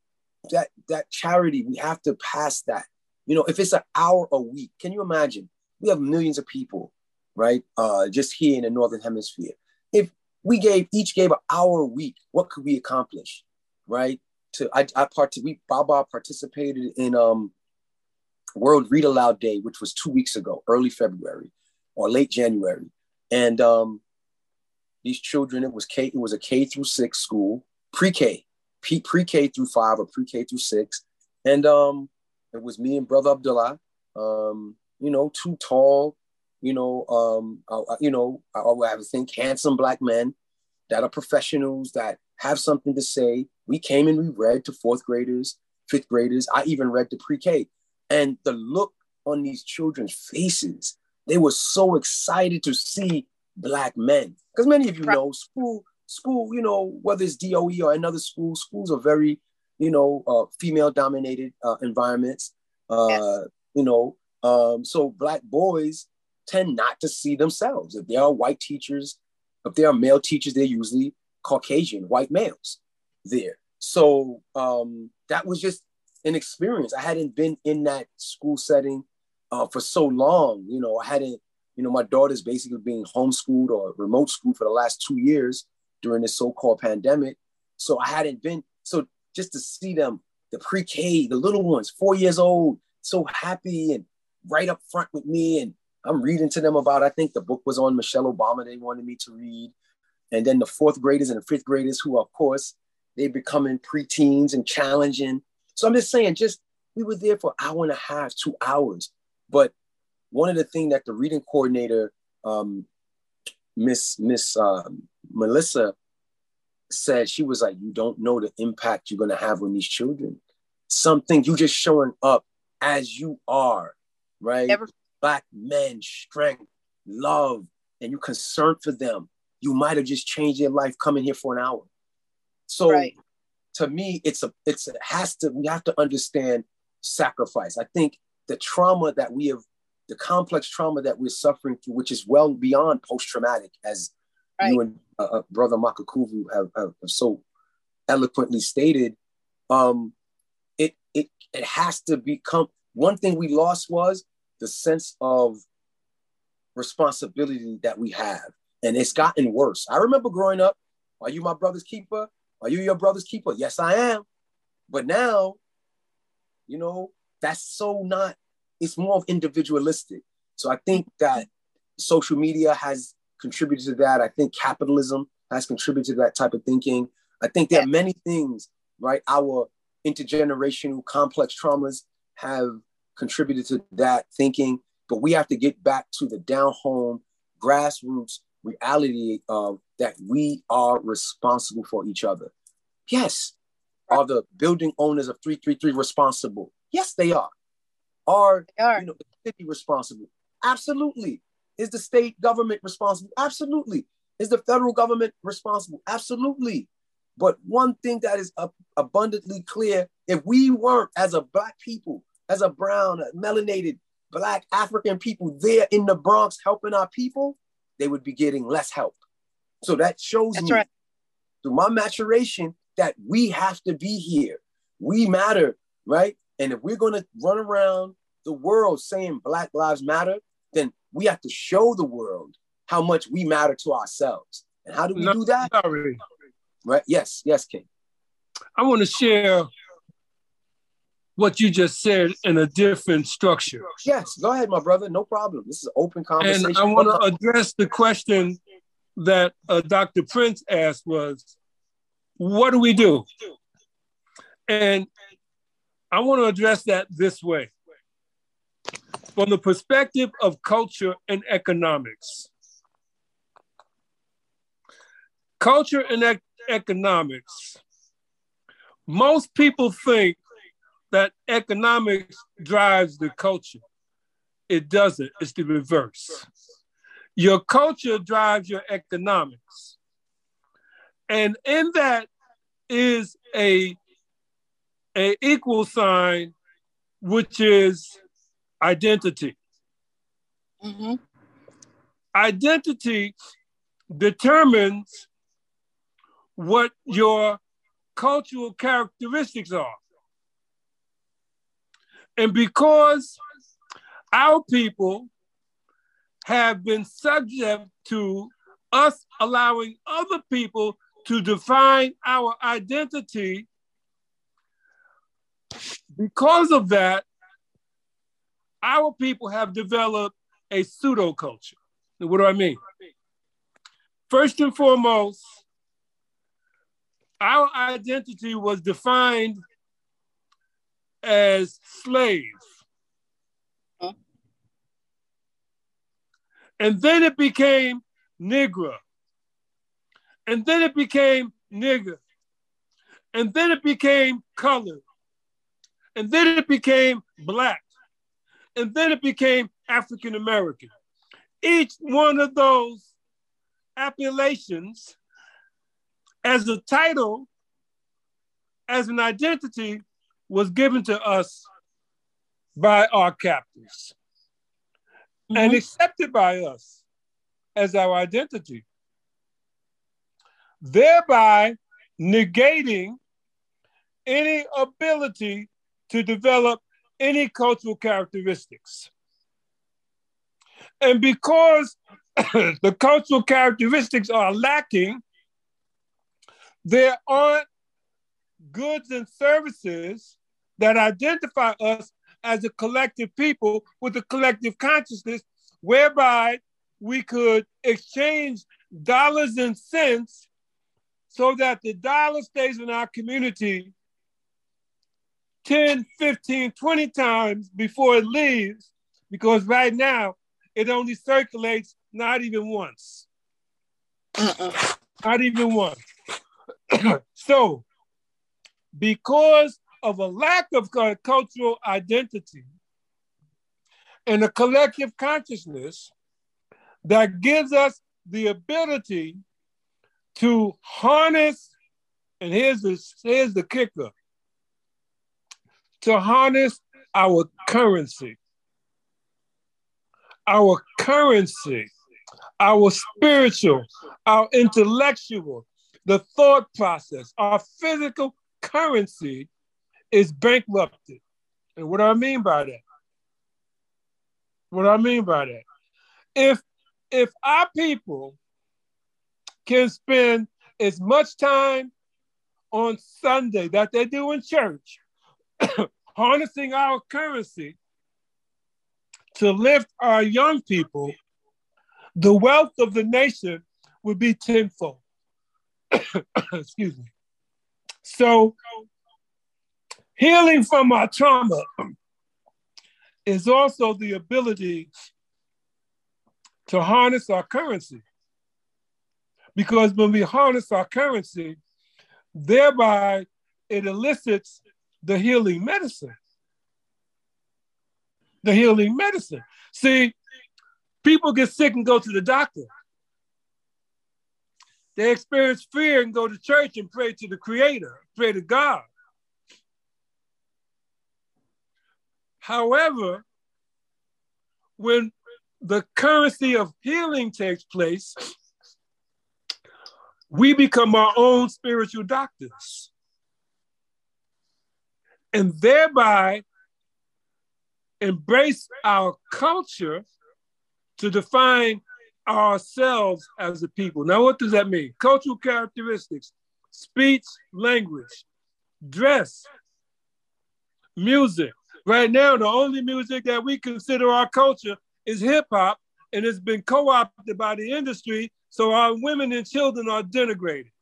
[SPEAKER 4] that that charity, we have to pass that. You know, if it's an hour a week, can you imagine? We have millions of people, right? Uh, just here in the northern hemisphere. If we gave each gave an hour a week, what could we accomplish, right? To I, I part we Baba participated in um World Read Aloud Day, which was two weeks ago, early February or late January, and um, these children it was K it was a K through six school, pre K, pre K through five or pre K through six, and um, it was me and brother Abdullah, um, you know, two tall, you know, um, I, you know, I, I would think handsome black men that are professionals that have something to say. We came and we read to fourth graders, fifth graders. I even read to pre-K, and the look on these children's faces, they were so excited to see black men. Because many of you know, school, school, you know, whether it's DOE or another school, schools are very, you know, uh, female-dominated uh, environments. Uh, yes. You know, um, so black boys tend not to see themselves. If there are white teachers, if there are male teachers, they're usually Caucasian white males there. So um, that was just an experience. I hadn't been in that school setting uh, for so long. You know, I hadn't, you know, my daughter's basically being homeschooled or remote school for the last two years during this so-called pandemic. So I hadn't been, so just to see them, the pre-K, the little ones, four years old, so happy and right up front with me. And I'm reading to them about, I think the book was on Michelle Obama, they wanted me to read. And then the fourth graders and the fifth graders, who of course, they becoming preteens and challenging. So I'm just saying, just we were there for an hour and a half, two hours. But one of the things that the reading coordinator, um, Miss Miss uh, Melissa, said, she was like, "You don't know the impact you're gonna have on these children. Something you just showing up as you are, right? Never. Black men, strength, love, and you're concerned for them. You might have just changed your life coming here for an hour. So, right. to me, it's a it's a, has to we have to understand sacrifice. I think the trauma that we have, the complex trauma that we're suffering through, which is well beyond post traumatic, as right. you and uh, uh, Brother Makakuvu have, have, have, so eloquently stated. Um, it it it has to become one thing we lost was the sense of responsibility that we have, and it's gotten worse. I remember growing up. Are you my brother's keeper? Are you your brother's keeper? Yes, I am. But now, you know, that's so not, it's more of individualistic. So I think that social media has contributed to that. I think capitalism has contributed to that type of thinking. I think there are many things, right? Our intergenerational complex traumas have contributed to that thinking, but we have to get back to the down home, grassroots, reality of that we are responsible for each other. Yes. Are the building owners of 333 responsible? Yes, they are. Are, they are. you know, the city responsible? Absolutely. Is the state government responsible? Absolutely. Is the federal government responsible? Absolutely. But one thing that is abundantly clear if we weren't, as a Black people, as a brown, melanated, Black African people there in the Bronx helping our people, they would be getting less help. So that shows That's me right. through my maturation that we have to be here. We matter, right? And if we're going to run around the world saying Black Lives Matter, then we have to show the world how much we matter to ourselves. And how do we no, do that? Sorry. Right? Yes, yes, King.
[SPEAKER 2] I want to share what you just said in a different structure.
[SPEAKER 4] Yes, go ahead, my brother. No problem. This is open conversation.
[SPEAKER 2] And I want to address the question that uh, Dr. Prince asked was, what do we do? And I want to address that this way. From the perspective of culture and economics, culture and ec- economics, most people think that economics drives the culture. It doesn't, it's the reverse. Your culture drives your economics. And in that is a, a equal sign, which is identity. Mm-hmm. Identity determines what your cultural characteristics are. And because our people have been subject to us allowing other people to define our identity, because of that, our people have developed a pseudo culture. What do I mean? First and foremost, our identity was defined as slave. Huh? And then it became Negro. And then it became nigger. And then it became colored. And then it became black. And then it became African American. Each one of those appellations as a title, as an identity, was given to us by our captors mm-hmm. and accepted by us as our identity, thereby negating any ability to develop any cultural characteristics. And because the cultural characteristics are lacking, there aren't goods and services that identify us as a collective people with a collective consciousness, whereby we could exchange dollars and cents so that the dollar stays in our community 10, 15, 20 times before it leaves, because right now it only circulates not even once. Uh-uh. Not even once. so, because of a lack of cultural identity and a collective consciousness that gives us the ability to harness, and here's the, here's the kicker to harness our currency. Our currency, our spiritual, our intellectual, the thought process, our physical currency is bankrupted. And what do I mean by that? What do I mean by that? If if our people can spend as much time on Sunday that they do in church, harnessing our currency to lift our young people, the wealth of the nation would be tenfold. Excuse me. So, healing from our trauma is also the ability to harness our currency. Because when we harness our currency, thereby it elicits the healing medicine. The healing medicine. See, people get sick and go to the doctor. They experience fear and go to church and pray to the Creator, pray to God. However, when the currency of healing takes place, we become our own spiritual doctors. And thereby embrace our culture to define ourselves as a people. Now, what does that mean? Cultural characteristics, speech, language, dress, music. Right now, the only music that we consider our culture is hip hop, and it's been co opted by the industry, so our women and children are denigrated.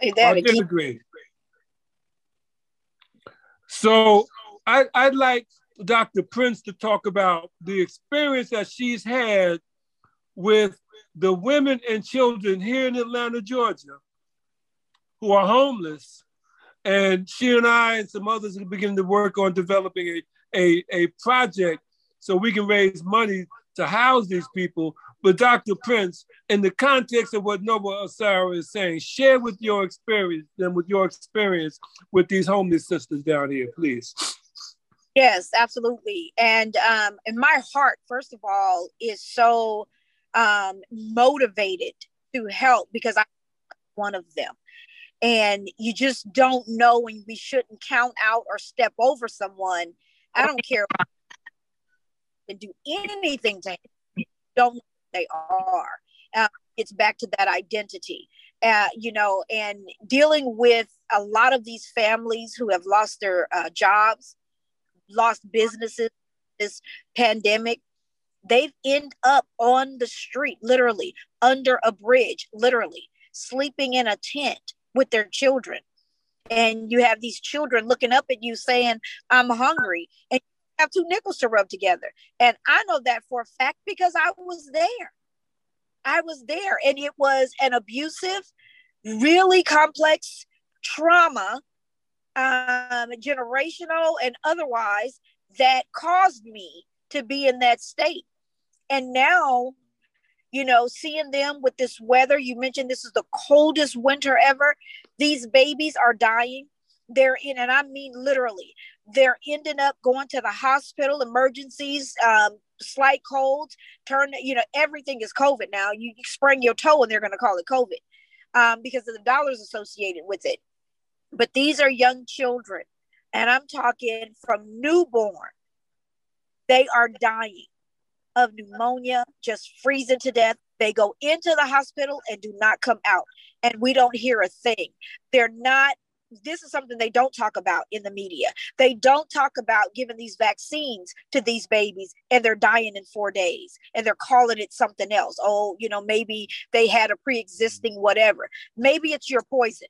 [SPEAKER 1] Say that
[SPEAKER 2] are
[SPEAKER 1] again.
[SPEAKER 2] denigrated. So I, I'd like Dr. Prince to talk about the experience that she's had with the women and children here in Atlanta, Georgia, who are homeless. And she and I and some others are beginning to work on developing a, a, a project so we can raise money to house these people. But Dr. Prince, in the context of what Nana Asare is saying, share with your experience and with your experience with these homeless sisters down here, please.
[SPEAKER 1] Yes, absolutely. And um, and my heart, first of all, is so um, motivated to help because I'm one of them. And you just don't know when we shouldn't count out or step over someone. I don't care and do anything to don't they are. Uh, it's back to that identity. Uh, you know, and dealing with a lot of these families who have lost their uh, jobs, lost businesses, this pandemic, they've end up on the street, literally under a bridge, literally sleeping in a tent with their children. And you have these children looking up at you saying, I'm hungry. And you have two nickels to rub together. And I know that for a fact because I was there. I was there. And it was an abusive, really complex trauma um, generational and otherwise, that caused me to be in that state. And now, you know, seeing them with this weather, you mentioned this is the coldest winter ever. These babies are dying. They're in, and I mean literally, they're ending up going to the hospital, emergencies, um, slight colds, turn, you know, everything is COVID now. You, sprain your toe and they're going to call it COVID um, because of the dollars associated with it. But these are young children, and I'm talking from newborn. They are dying of pneumonia, just freezing to death. They go into the hospital and do not come out, and we don't hear a thing. They're not this is something they don't talk about in the media. They don't talk about giving these vaccines to these babies and they're dying in four days and they're calling it something else. Oh, you know, maybe they had a pre existing whatever. Maybe it's your poison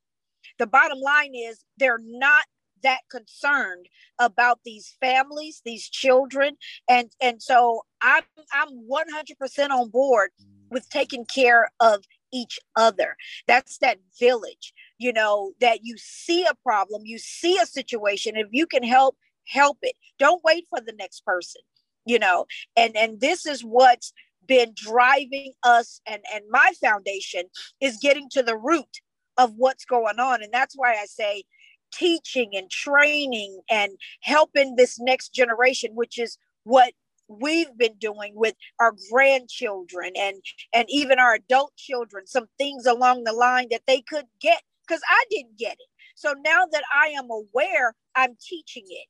[SPEAKER 1] the bottom line is they're not that concerned about these families these children. And and so i'm i'm 100% on board with taking care of each other. That's that village you know that you see a problem you see a situation. If you can help help it. Don't wait for the next person you know. And and this is what's been driving us and and my foundation is getting to the root of what's going on. And that's why I say teaching and training and helping this next generation, which is what we've been doing with our grandchildren and and even our adult children some things along the line that they could get because i didn't get it. So now that i am aware i'm teaching it.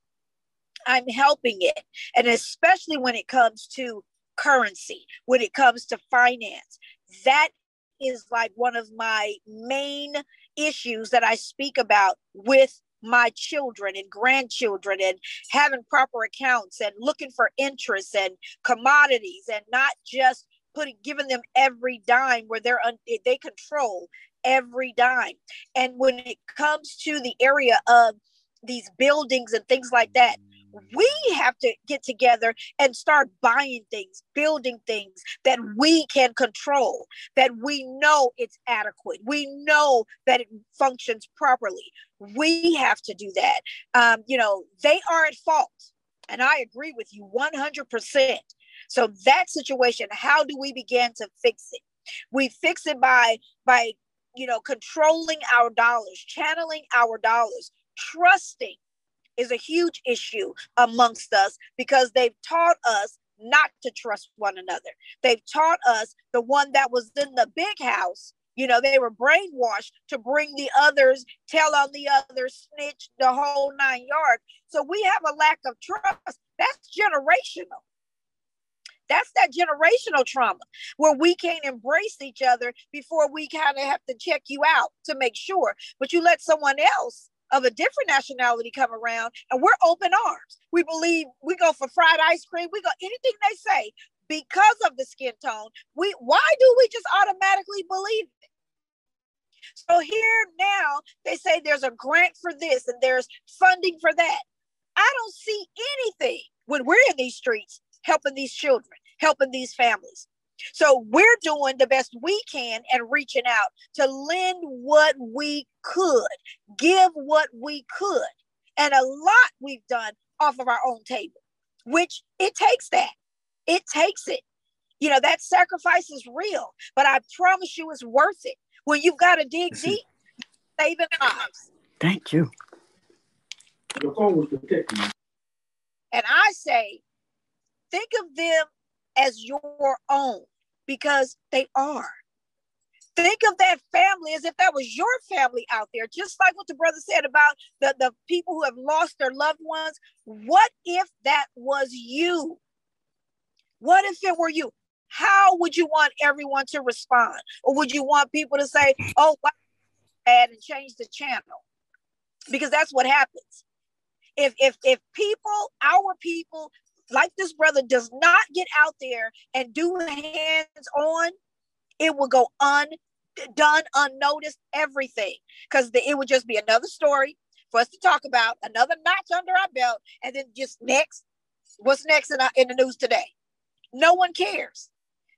[SPEAKER 1] I'm helping it. And especially when it comes to currency when it comes to finance that is like one of my main issues that I speak about with my children and grandchildren and having proper accounts and looking for interests and commodities and not just putting giving them every dime where they're un, they control every dime. And when it comes to the area of these buildings and things like that we have to get together and start buying things, building things that we can control, that we know it's adequate. We know that it functions properly. We have to do that. Um, you know, they are at fault. And I agree with you 100%. So that situation, how do we begin to fix it? We fix it by by you know controlling our dollars, channeling our dollars, trusting is a huge issue amongst us because they've taught us not to trust one another. They've taught us the one that was in the big house, you know, they were brainwashed to bring the others, tell on the others, snitch the whole nine yards. So we have a lack of trust. That's generational. That's that generational trauma where we can't embrace each other before we kind of have to check you out to make sure. But you let someone else of a different nationality come around and we're open arms. We believe we go for fried ice cream, we go anything they say because of the skin tone. We why do we just automatically believe it? So here now they say there's a grant for this and there's funding for that. I don't see anything when we're in these streets helping these children, helping these families. So we're doing the best we can and reaching out to lend what we could, give what we could. And a lot we've done off of our own table, which it takes that. It takes it. You know, that sacrifice is real, but I promise you it's worth it. When you've got to dig deep, saving lives.
[SPEAKER 5] Thank you.
[SPEAKER 1] The phone was protecting you. And I say, think of them as your own because they are. Think of that family as if that was your family out there, just like what the brother said about the, the people who have lost their loved ones. What if that was you? What if it were you? How would you want everyone to respond? Or would you want people to say, oh, bad and change the channel? Because that's what happens. If, if, if people, our people, like this brother does not get out there and do hands on, it will go undone, unnoticed, everything. Because it would just be another story for us to talk about, another notch under our belt, and then just next, what's next in, our, in the news today? No one cares.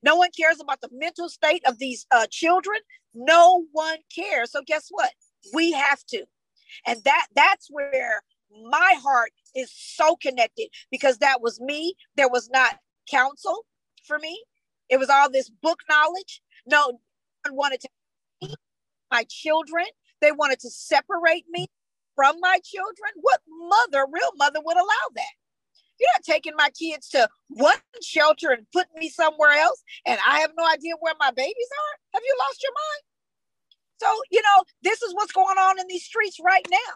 [SPEAKER 1] No one cares about the mental state of these uh, children. No one cares. So guess what? We have to. And that that's where my heart is so connected because that was me. There was not counsel for me. It was all this book knowledge. No one wanted to my children. They wanted to separate me from my children. What mother, real mother, would allow that? You're not taking my kids to one shelter and putting me somewhere else, and I have no idea where my babies are. Have you lost your mind? So, you know, this is what's going on in these streets right now.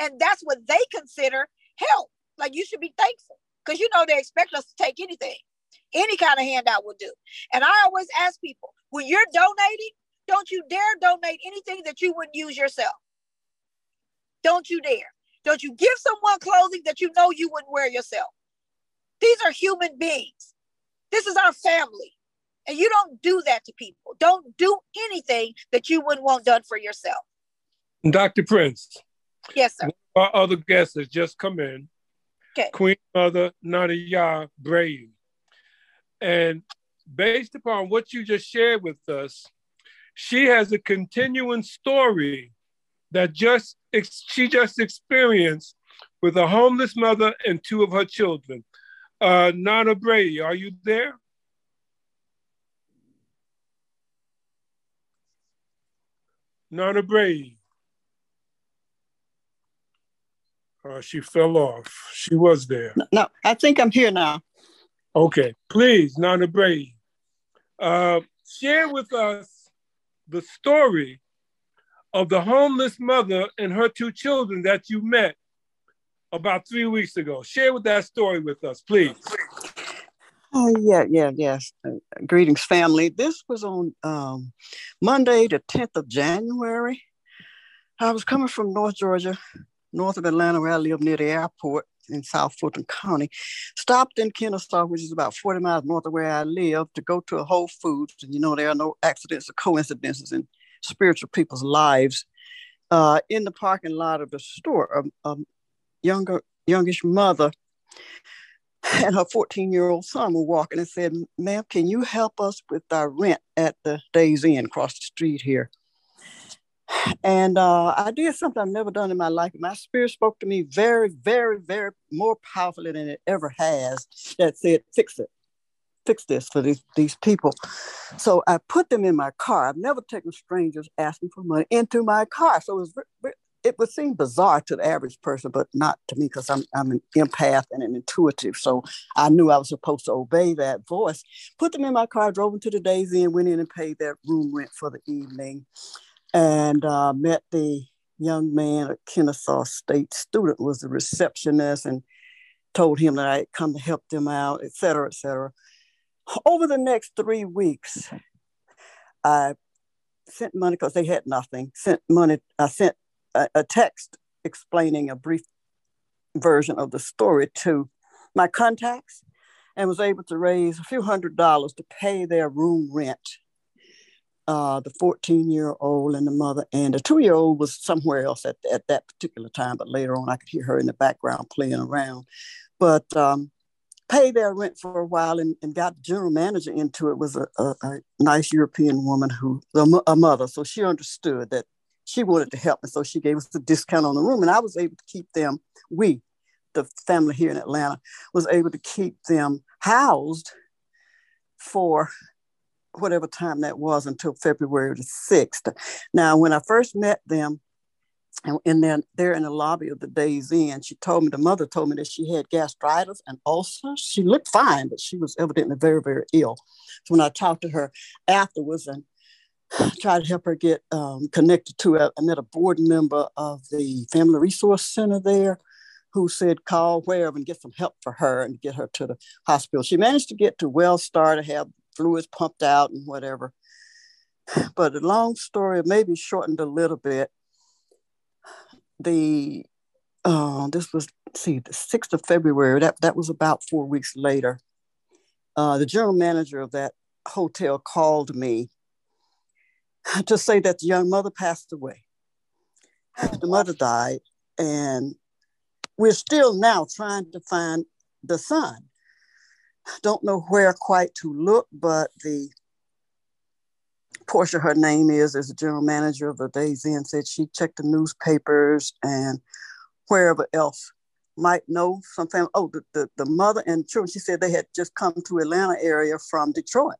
[SPEAKER 1] And that's what they consider help. Like you should be thankful because you know they expect us to take anything, any kind of handout will do. And I always ask people when you're donating, don't you dare donate anything that you wouldn't use yourself. Don't you dare. Don't you give someone clothing that you know you wouldn't wear yourself. These are human beings. This is our family. And you don't do that to people. Don't do anything that you wouldn't want done for yourself.
[SPEAKER 2] Dr. Prince.
[SPEAKER 1] Yes, sir.
[SPEAKER 2] Our other guest has just come in. Okay. Queen Mother Nadia Brave. And based upon what you just shared with us, she has a continuing story that just she just experienced with a homeless mother and two of her children. Uh, Nana Brady, are you there? Nana Brady. Uh, she fell off. She was there.
[SPEAKER 5] No, I think I'm here now.
[SPEAKER 2] Okay, please, Nana Brady, uh, share with us the story of the homeless mother and her two children that you met about three weeks ago. Share with that story with us, please.
[SPEAKER 5] Oh, yeah, yeah, yes. Uh, greetings, family. This was on um, Monday, the 10th of January. I was coming from North Georgia, north of Atlanta, where I live near the airport in South Fulton County. Stopped in Kennesaw, which is about 40 miles north of where I live, to go to a Whole Foods. And you know, there are no accidents or coincidences in spiritual people's lives. Uh, in the parking lot of the store, a, a younger, youngish mother and her 14 year old son were walking and said, Ma'am, can you help us with our rent at the Days Inn across the street here? And uh, I did something I've never done in my life. My spirit spoke to me very, very, very more powerfully than it ever has that said, Fix it. Fix this for these, these people. So I put them in my car. I've never taken strangers asking for money into my car. So it was it would seem bizarre to the average person, but not to me because I'm, I'm an empath and an intuitive. So I knew I was supposed to obey that voice. Put them in my car, drove them to the Days Inn, went in and paid their room rent for the evening, and uh, met the young man, a Kennesaw State student, was the receptionist, and told him that I had come to help them out, et cetera, et cetera. Over the next three weeks, I sent money because they had nothing. Sent money. I sent a, a text explaining a brief version of the story to my contacts and was able to raise a few hundred dollars to pay their room rent. Uh, the 14 year old and the mother, and the two year old was somewhere else at, at that particular time, but later on I could hear her in the background playing around. But um, paid their rent for a while and, and got the general manager into it was a, a, a nice European woman who, a mother, so she understood that she wanted to help. And so she gave us a discount on the room. And I was able to keep them, we, the family here in Atlanta, was able to keep them housed for whatever time that was until February the 6th. Now, when I first met them, and then they're in the lobby of the Days Inn, she told me, the mother told me that she had gastritis and ulcers. She looked fine, but she was evidently very, very ill. So when I talked to her afterwards and tried to help her get um, connected to. I met a board member of the Family Resource Center there who said call wherever and get some help for her and get her to the hospital. She managed to get to WellStar to have fluids pumped out and whatever. But a long story maybe shortened a little bit. The uh, this was see the 6th of February. That that was about four weeks later. Uh, the general manager of that hotel called me to say that the young mother passed away. The mother died, and we're still now trying to find the son. Don't know where quite to look, but the Portia, her name is, as the general manager of the Days Inn, said she checked the newspapers and wherever else might know some family. Oh, the, the, the mother and children, she said they had just come to Atlanta area from Detroit.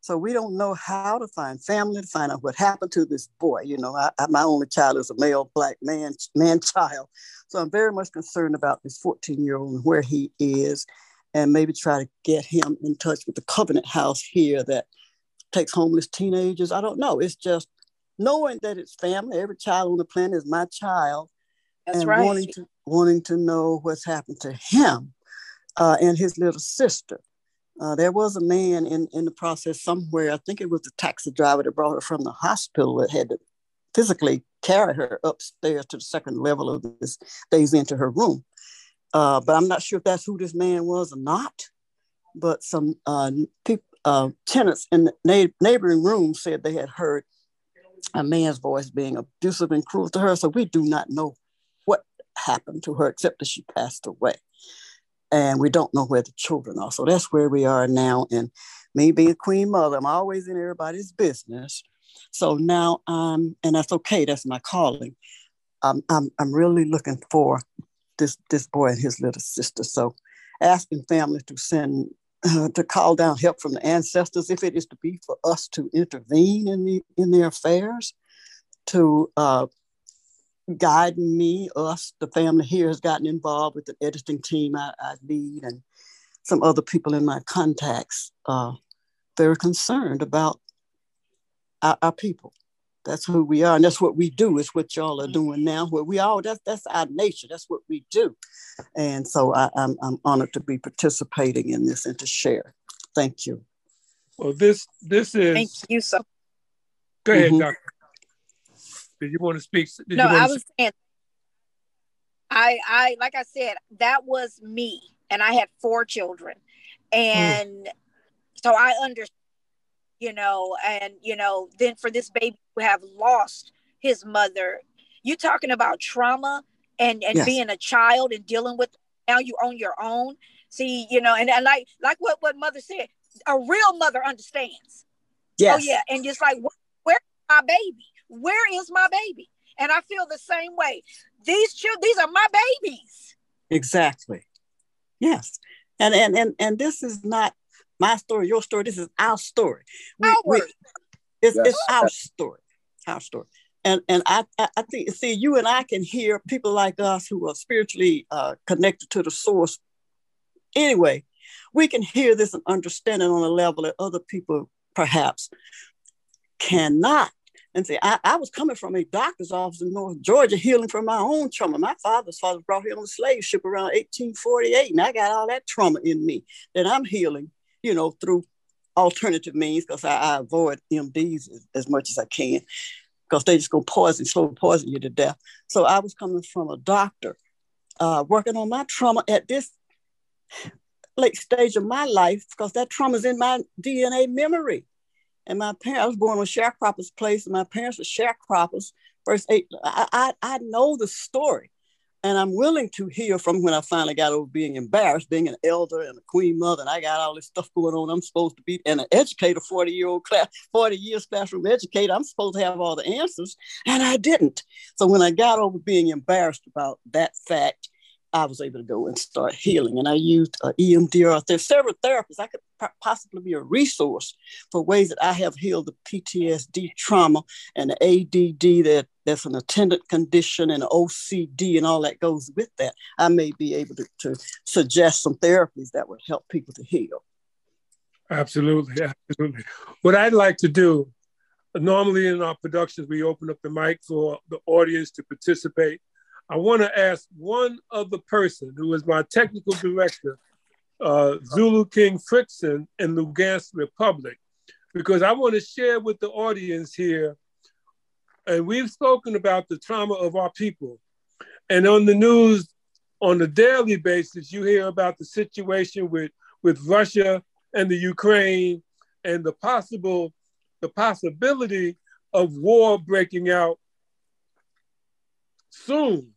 [SPEAKER 5] So we don't know how to find family, to find out what happened to this boy. You know, I, I, my only child is a male black man, man child. So I'm very much concerned about this 14 year old and where he is, and maybe try to get him in touch with the Covenant House here that takes homeless teenagers. I don't know. It's just knowing that it's family. Every child on the planet is my child.
[SPEAKER 1] That's and right.
[SPEAKER 5] wanting to wanting to know what's happened to him uh, and his little sister. Uh, there was a man in, in the process somewhere, I think it was the taxi driver that brought her from the hospital that had to physically carry her upstairs to the second level of this Days Inn to her room. Uh, but I'm not sure if that's who this man was or not. But some uh, uh, tenants in the na- neighboring room said they had heard a man's voice being abusive and cruel to her. So we do not know what happened to her except that she passed away and we don't know where the children are. So that's where we are now. And me being queen mother, I'm always in everybody's business. So now I'm, and that's okay. That's my calling. I'm, I'm really looking for this this boy and his little sister. So asking families to send uh, to call down help from the ancestors if it is to be for us to intervene in the in their affairs, to uh, guiding me, us, the family here has gotten involved with the editing team I, I lead and some other people in my contacts uh, very concerned about our, our, people. That's who we are, and that's what we do. Is what y'all are doing now. Where we all that's that's our nature. That's what we do, and so I, I'm I'm honored to be participating in this and to share. Thank you.
[SPEAKER 2] Well, this this is.
[SPEAKER 1] Thank you so.
[SPEAKER 2] Go ahead, mm-hmm. Doctor. Did you want to speak? Did
[SPEAKER 1] no, I was
[SPEAKER 2] speak?
[SPEAKER 1] saying. I I like I said that was me, and I had four children, and mm. so I understand, you know, and you know, then for this baby who have lost his mother, you talking about trauma and and yes. being a child and dealing with now you're on your own. See, you know, and, and like like what what mother said, a real mother understands.
[SPEAKER 5] Oh, yes.
[SPEAKER 1] Oh yeah, and just like where's my baby? Where is my baby? And I feel the same way. These children, these are my babies.
[SPEAKER 5] Exactly. Yes. And and and and this is not my story, your story. This is our story. We,
[SPEAKER 1] Our.
[SPEAKER 5] we, it's,
[SPEAKER 4] Yes.
[SPEAKER 5] it's our story. Our story. And and I, I I think see you and I can hear people like us who are spiritually uh, connected to the source. Anyway, we can hear this and understand it on a level that other people perhaps cannot. And see, I, I was coming from a doctor's office in North Georgia, healing from my own trauma. My father's father brought here on a slave ship around 1848, and I got all that trauma in me that I'm healing, you know, through alternative means because I, I avoid MDs as, as much as I can because they just go poison, slow poison you to death. So I was coming from a doctor, uh, working on my trauma at this late stage of my life because that trauma is in my DNA memory. And my parents, I was born on sharecroppers' place, and my parents were sharecroppers. First eight, I, I, I know the story, and I'm willing to hear from when I finally got over being embarrassed, being an elder and a queen mother, and I got all this stuff going on. I'm supposed to be and an educator, 40 year old class, 40 years classroom educator. I'm supposed to have all the answers, and I didn't. So when I got over being embarrassed about that fact, I was able to go and start healing. And I used uh, EMDR. There's several therapists. I could p- possibly be a resource for ways that I have healed the PTSD trauma and the ADD that that's an attendant condition and OCD and all that goes with that. I may be able to, to suggest some therapies that would help people to heal.
[SPEAKER 2] Absolutely, absolutely. What I'd like to do, normally in our productions, we open up the mic for the audience to participate. I want to ask one other person who is my technical director, uh, Zulu King Frickson in Lugansk Republic, because I want to share with the audience here. And we've spoken about the trauma of our people. And on the news, on a daily basis, you hear about the situation with, with Russia and the Ukraine and the possible the possibility of war breaking out soon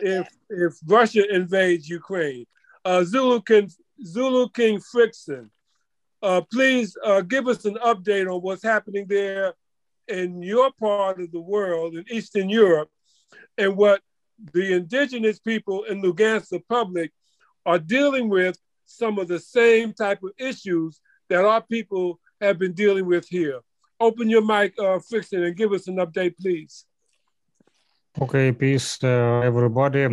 [SPEAKER 2] if
[SPEAKER 1] that.
[SPEAKER 2] if Russia invades Ukraine. Uh, Zulu King Zulu King Frickson, uh, please uh, give us an update on what's happening there in your part of the world in Eastern Europe, and what the indigenous people in Lugansk Republic are dealing with some of the same type of issues that our people have been dealing with here. Open your mic, uh, Frickson, and give us an update, please.
[SPEAKER 6] Okay, peace, uh, everybody.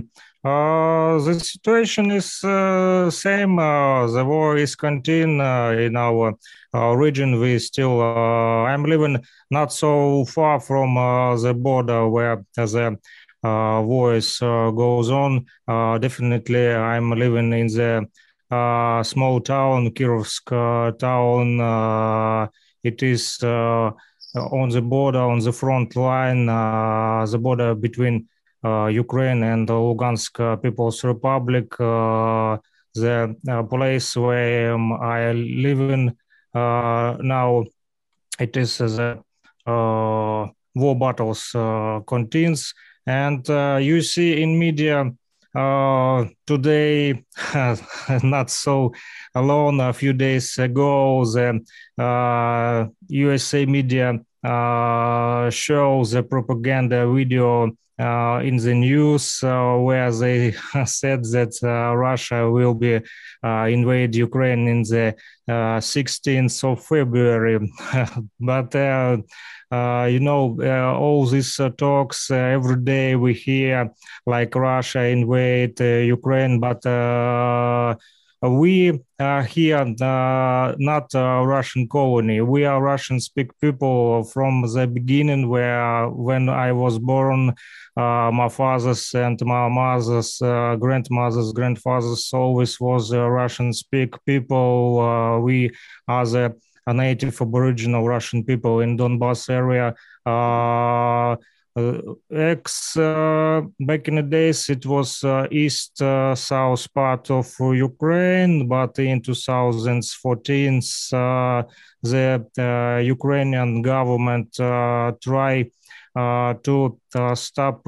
[SPEAKER 6] Uh, the situation is uh, same. Uh, the war is continuing uh, in our uh, region. We still. I'm living not so far from the border where the war is, goes on. Definitely, I'm living in the small town, Kirovsk town. It is. Uh, on the border, on the front line, uh, the border between uh, Ukraine and the Lugansk People's Republic, the place where um, I live in now, it is the war battles continues, and you see in media uh, today, not so alone. A few days ago, the uh, USA media uh, shows a propaganda video uh, in the news uh, where they said that uh, Russia will be uh, invade Ukraine in the 16th of February. but uh, you know, uh, all these uh, talks every day we hear like Russia invade Ukraine, but we are here uh, not a Russian colony. We are Russian speak people from the beginning where when I was born, uh, my father's and my mother's uh, grandmother's grandfathers always was Russian speak people. we are the native aboriginal Russian people in Donbass area. Uh, ex uh, back in the days it was uh, east uh, south part of Ukraine, but in 2014 uh, the uh, Ukrainian government uh, try to stop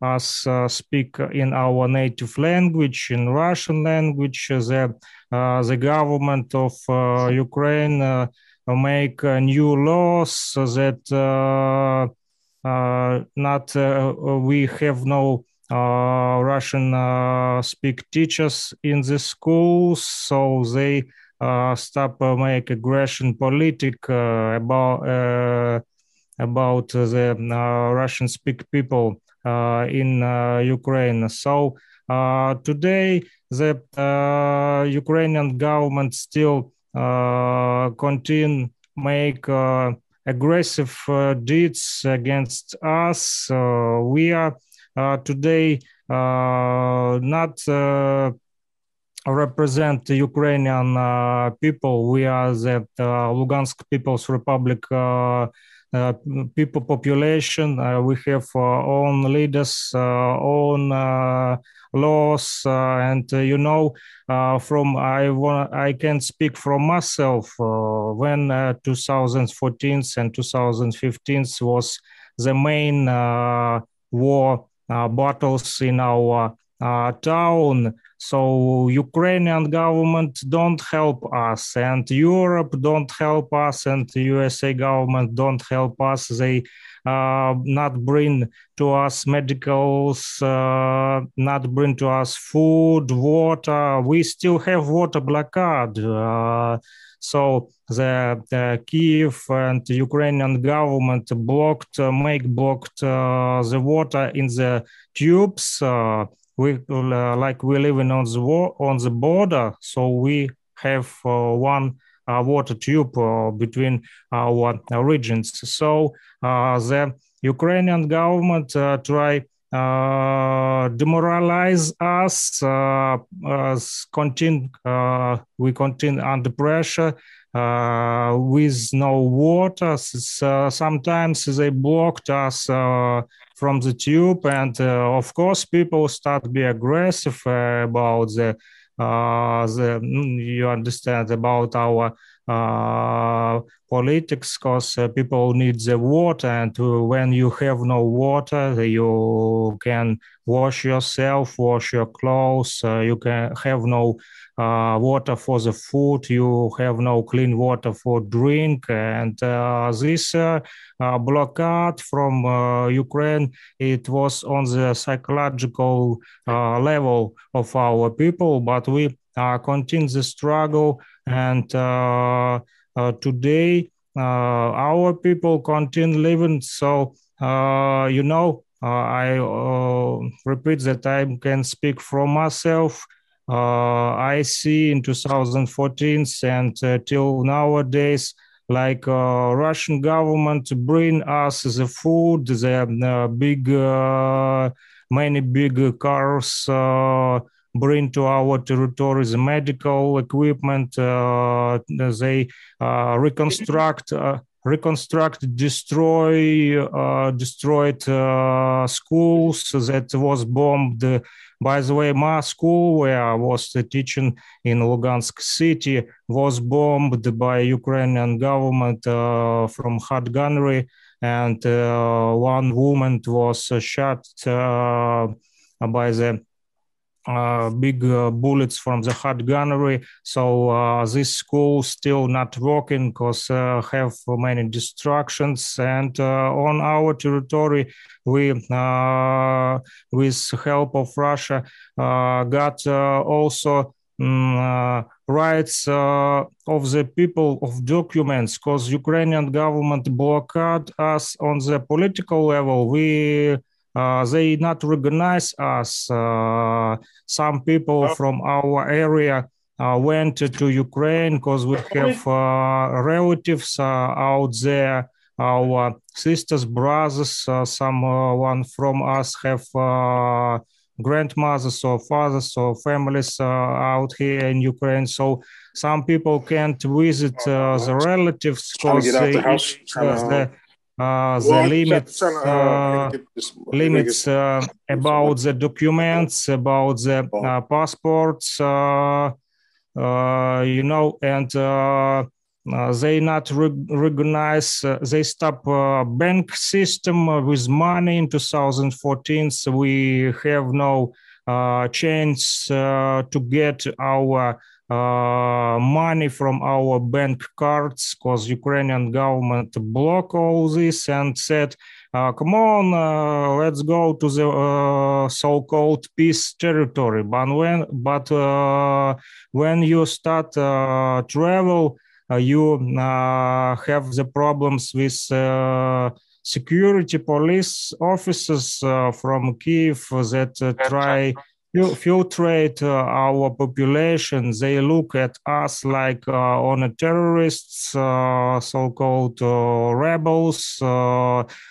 [SPEAKER 6] us speak in our native language, in Russian language. The the government of Ukraine make new laws that Uh, not uh, uh, we have no uh, Russian uh, speak teachers in the schools, so they uh, stop make aggression politic about about the Russian speak people in Ukraine. So today, the Ukrainian government still continue make aggressive deeds against us. we are uh, today uh, not uh, represent the Ukrainian people. We are the Lugansk People's Republic uh, Uh, people population. Uh, we have our own leaders, uh, own uh, laws, and you know, from I want I can speak from myself when 2014 and 2015 was the main war uh, battles in our uh, town. So Ukrainian government don't help us, and Europe don't help us, and USA government don't help us. They uh, not bring to us medicals, uh, not bring to us food, water. We still have water blockade. Uh, so the, the Kiev and Ukrainian government blocked, uh, make blocked uh, the water in the tubes. Uh, we like we living on the on the border, so we have one uh, water tube uh, between our regions. So uh, the Ukrainian government try uh, demoralize us. Uh, uh, continue, we continue under pressure uh, with no water. So sometimes they blocked us uh, from the tube, and uh, of course, people start to be aggressive about the. the mm, you understand about our politics because uh, people need the water and uh, when you have no water you can wash yourself wash your clothes uh, you can have no uh, water for the food you have no clean water for drink and uh, this uh, blockade from ukraine it was on the psychological level of our people but we continue the struggle and uh, today, uh, our people continue living. So, uh, you know, I repeat that I can speak for myself. I see in 2014 and till nowadays, like uh, Russian government bring us the food, the uh, big, uh, many big cars bring to our territories medical equipment. Uh, they uh, reconstruct uh, reconstruct, destroy, uh, destroyed uh, schools that was bombed. By the way, my school where I was teaching in Lugansk city was bombed by Ukrainian government uh, from hot gunnery, and one woman was shot by the uh, big uh, bullets from the hot gunnery. So uh, this school still not working because uh, have many destructions. And uh, on our territory, we, uh, with help of Russia, got also um, rights of the people of documents because Ukrainian government blockade us on the political level. We uh, they not recognize us. Uh, some people oh. from our area uh, went to Ukraine because we have relatives out there our sisters, brothers, uh, someone from us have uh, grandmothers or fathers or families uh, out here in Ukraine. So some people can't visit the relatives because uh, the limits uh, limits uh, about the documents, about the uh, passports, uh, uh, you know, and uh, they not re- recognize uh, they stop uh, bank system with money in 2014 so we have no chance to get our uh, money from our bank cards because Ukrainian government block all this and said, uh, come on, uh, let's go to the uh, so-called peace territory. But when, but uh, when you start uh, travel, you have the problems with security police officers from Kiev that try filtrate uh, our population. They look at us like uh, on terrorists, uh, so-called rebels.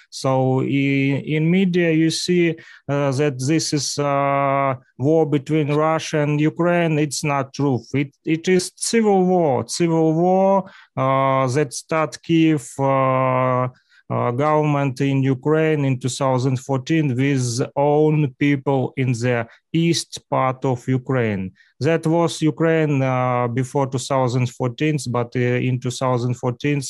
[SPEAKER 6] so in, in media, you see that this is a war between Russia and Ukraine. It's not true. It, it is civil war. Civil war that start Kiev uh, government in Ukraine in 2014 with own people in the east part of Ukraine. That was Ukraine uh, before 2014, but uh, in 2014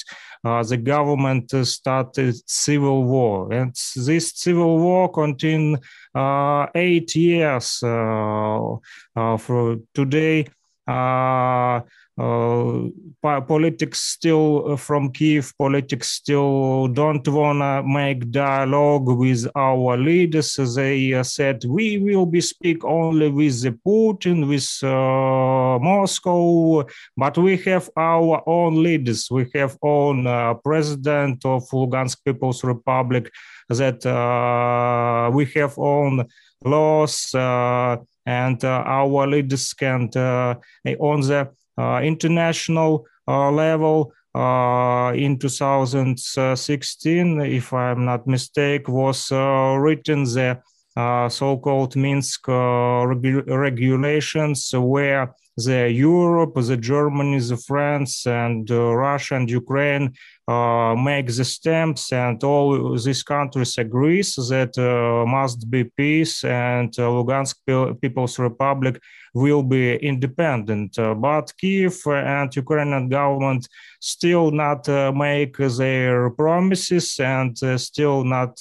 [SPEAKER 6] uh, the government started civil war, and this civil war continued uh, eight years. Uh, for today. Uh, politics still uh, from Kiev, politics still don't want to make dialogue with our leaders. They uh, said we will be speak only with the Putin, with uh, Moscow, but we have our own leaders. We have own uh, president of Lugansk People's Republic. That uh, we have own laws and our leaders can on the uh, international uh, level uh, in 2016, if I'm not mistaken, was written the so-called Minsk regu regulations where the Europe, the Germany, the France, and uh, Russia and Ukraine uh, make the stamps, and all these countries agrees that uh, must be peace, and Lugansk People's Republic will be independent. Uh, but Kiev and Ukrainian government still not uh, make their promises and uh, still not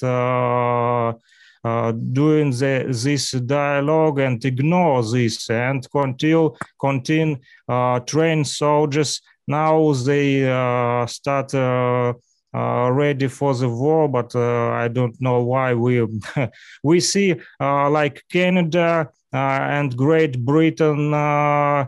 [SPEAKER 6] uh, doing the, this dialogue and ignore this and continue continue uh, train soldiers. Now they uh, start ready for the war, but I don't know why we we see like Canada uh, and Great Britain uh, uh,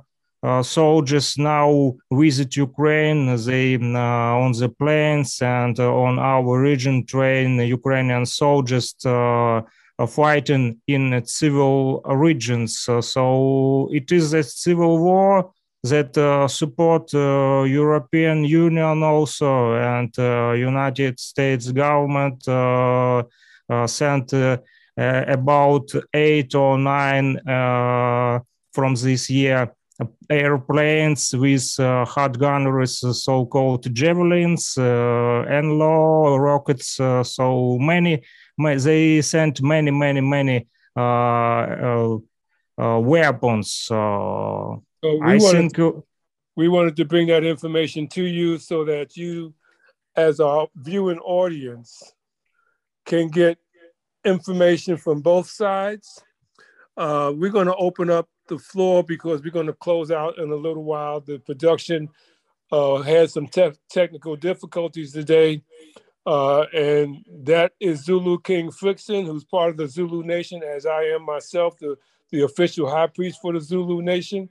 [SPEAKER 6] soldiers now visit Ukraine. They uh, on the planes and uh, on our region train Ukrainian soldiers uh, fighting in civil regions. so it is a civil war that support European Union also and United States government sent uh, about eight or nine uh, from this year airplanes with uh, hot gunners, so-called javelins, uh, NLAW rockets. Uh, so many, they sent many, many, many uh, weapons. so
[SPEAKER 2] we I wanted, think we wanted to bring that information to you so that you, as our viewing audience, can get information from both sides. Uh, we're going to open up the floor because we're going to close out in a little while. The production uh, had some te- technical difficulties today. Uh, and that is Zulu King Flixon, who's part of the Zulu Nation, as I am myself, the, the official high priest for the Zulu Nation.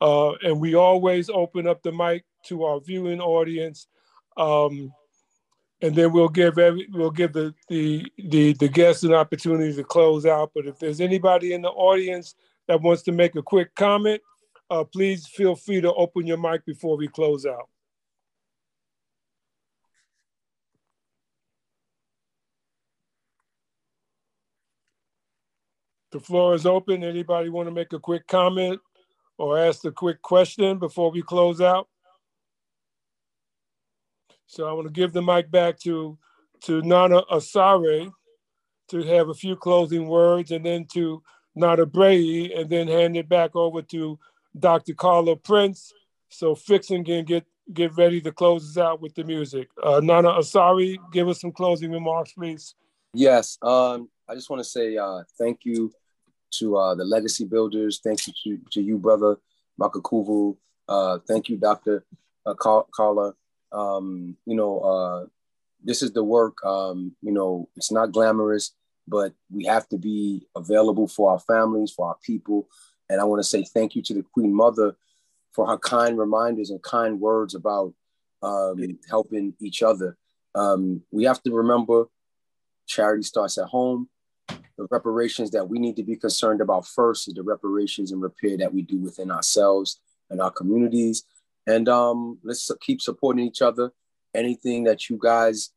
[SPEAKER 2] Uh, and we always open up the mic to our viewing audience. Um, and then we'll give every we'll give the the the, the guests an opportunity to close out. But if there's anybody in the audience that wants to make a quick comment, uh, please feel free to open your mic before we close out. The floor is open. Anybody want to make a quick comment or ask a quick question before we close out? So I want to give the mic back to to Nana Asare to have a few closing words, and then to Nana Bray, and then hand it back over to Dr. Carla Prince, so Flixon can get get ready to close us out with the music. Uh, Nana Asare, give us some closing remarks, please.
[SPEAKER 4] Yes, um, I just want to say uh, thank you to uh, the legacy builders. Thank you to, to you, brother Makakuvu. Uh, thank you, Dr. Uh, Carla. Um, you know, uh, this is the work. Um, you know, it's not glamorous, but we have to be available for our families, for our people. And I want to say thank you to the Queen Mother for her kind reminders and kind words about um, helping each other. Um, we have to remember charity starts at home. The reparations that we need to be concerned about first is the reparations and repair that we do within ourselves and our communities. And um, let's keep supporting each other. Anything that you guys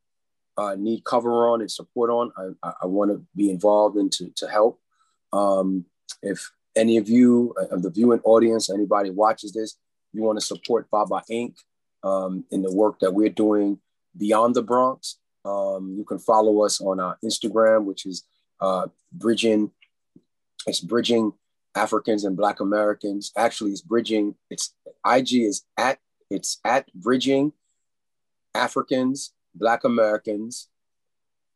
[SPEAKER 4] uh, need cover on and support on, I, I, want to be involved and to, to help. Um, if any of you, uh, of the viewing audience, anybody watches this, you want to support Baba Inc. Um, in the work that we're doing beyond the Bronx, um, you can follow us on our Instagram, which is uh, bridging. It's bridging Africans and Black Americans. Actually, it's bridging. It's IG is at it's at bridging Africans, Black Americans,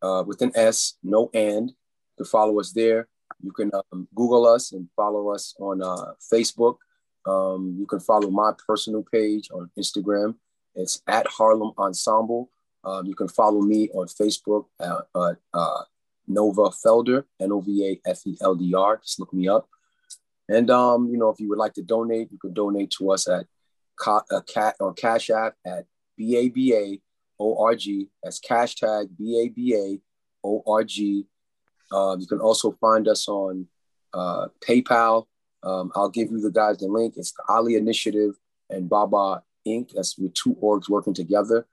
[SPEAKER 4] uh, with an S, no and. To follow us there, you can um, Google us and follow us on uh, Facebook. Um, you can follow my personal page on Instagram. It's at Harlem Ensemble. Um, you can follow me on Facebook at uh, uh, Nova Felder, N O V A F E L D R. Just look me up. And um, you know, if you would like to donate, you can donate to us at ca- uh, cat on Cash App at B A B A O R G. That's cash tag B A B A O R G. Um, you can also find us on uh, PayPal. Um, I'll give you the guys the link. It's the Ali Initiative and Baba Inc. That's with two orgs working together.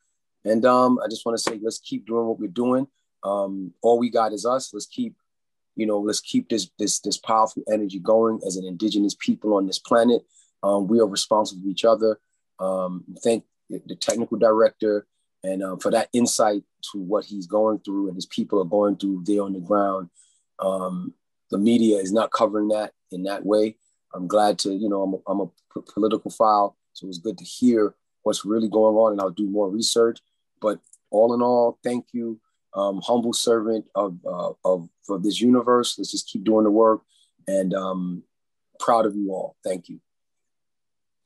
[SPEAKER 4] And um, I just want to say, let's keep doing what we're doing. Um, all we got is us. Let's keep, you know, let's keep this this this powerful energy going as an indigenous people on this planet. Um, we are responsible for each other. Um, thank the technical director and um, for that insight to what he's going through and his people are going through there on the ground. Um, the media is not covering that in that way. I'm glad to, you know, I'm a, I'm a political file, so it's good to hear what's really going on, and I'll do more research. But all in all, thank you, um, humble servant of uh, of for this universe. Let's just keep doing the work, and um, proud of you all. Thank you.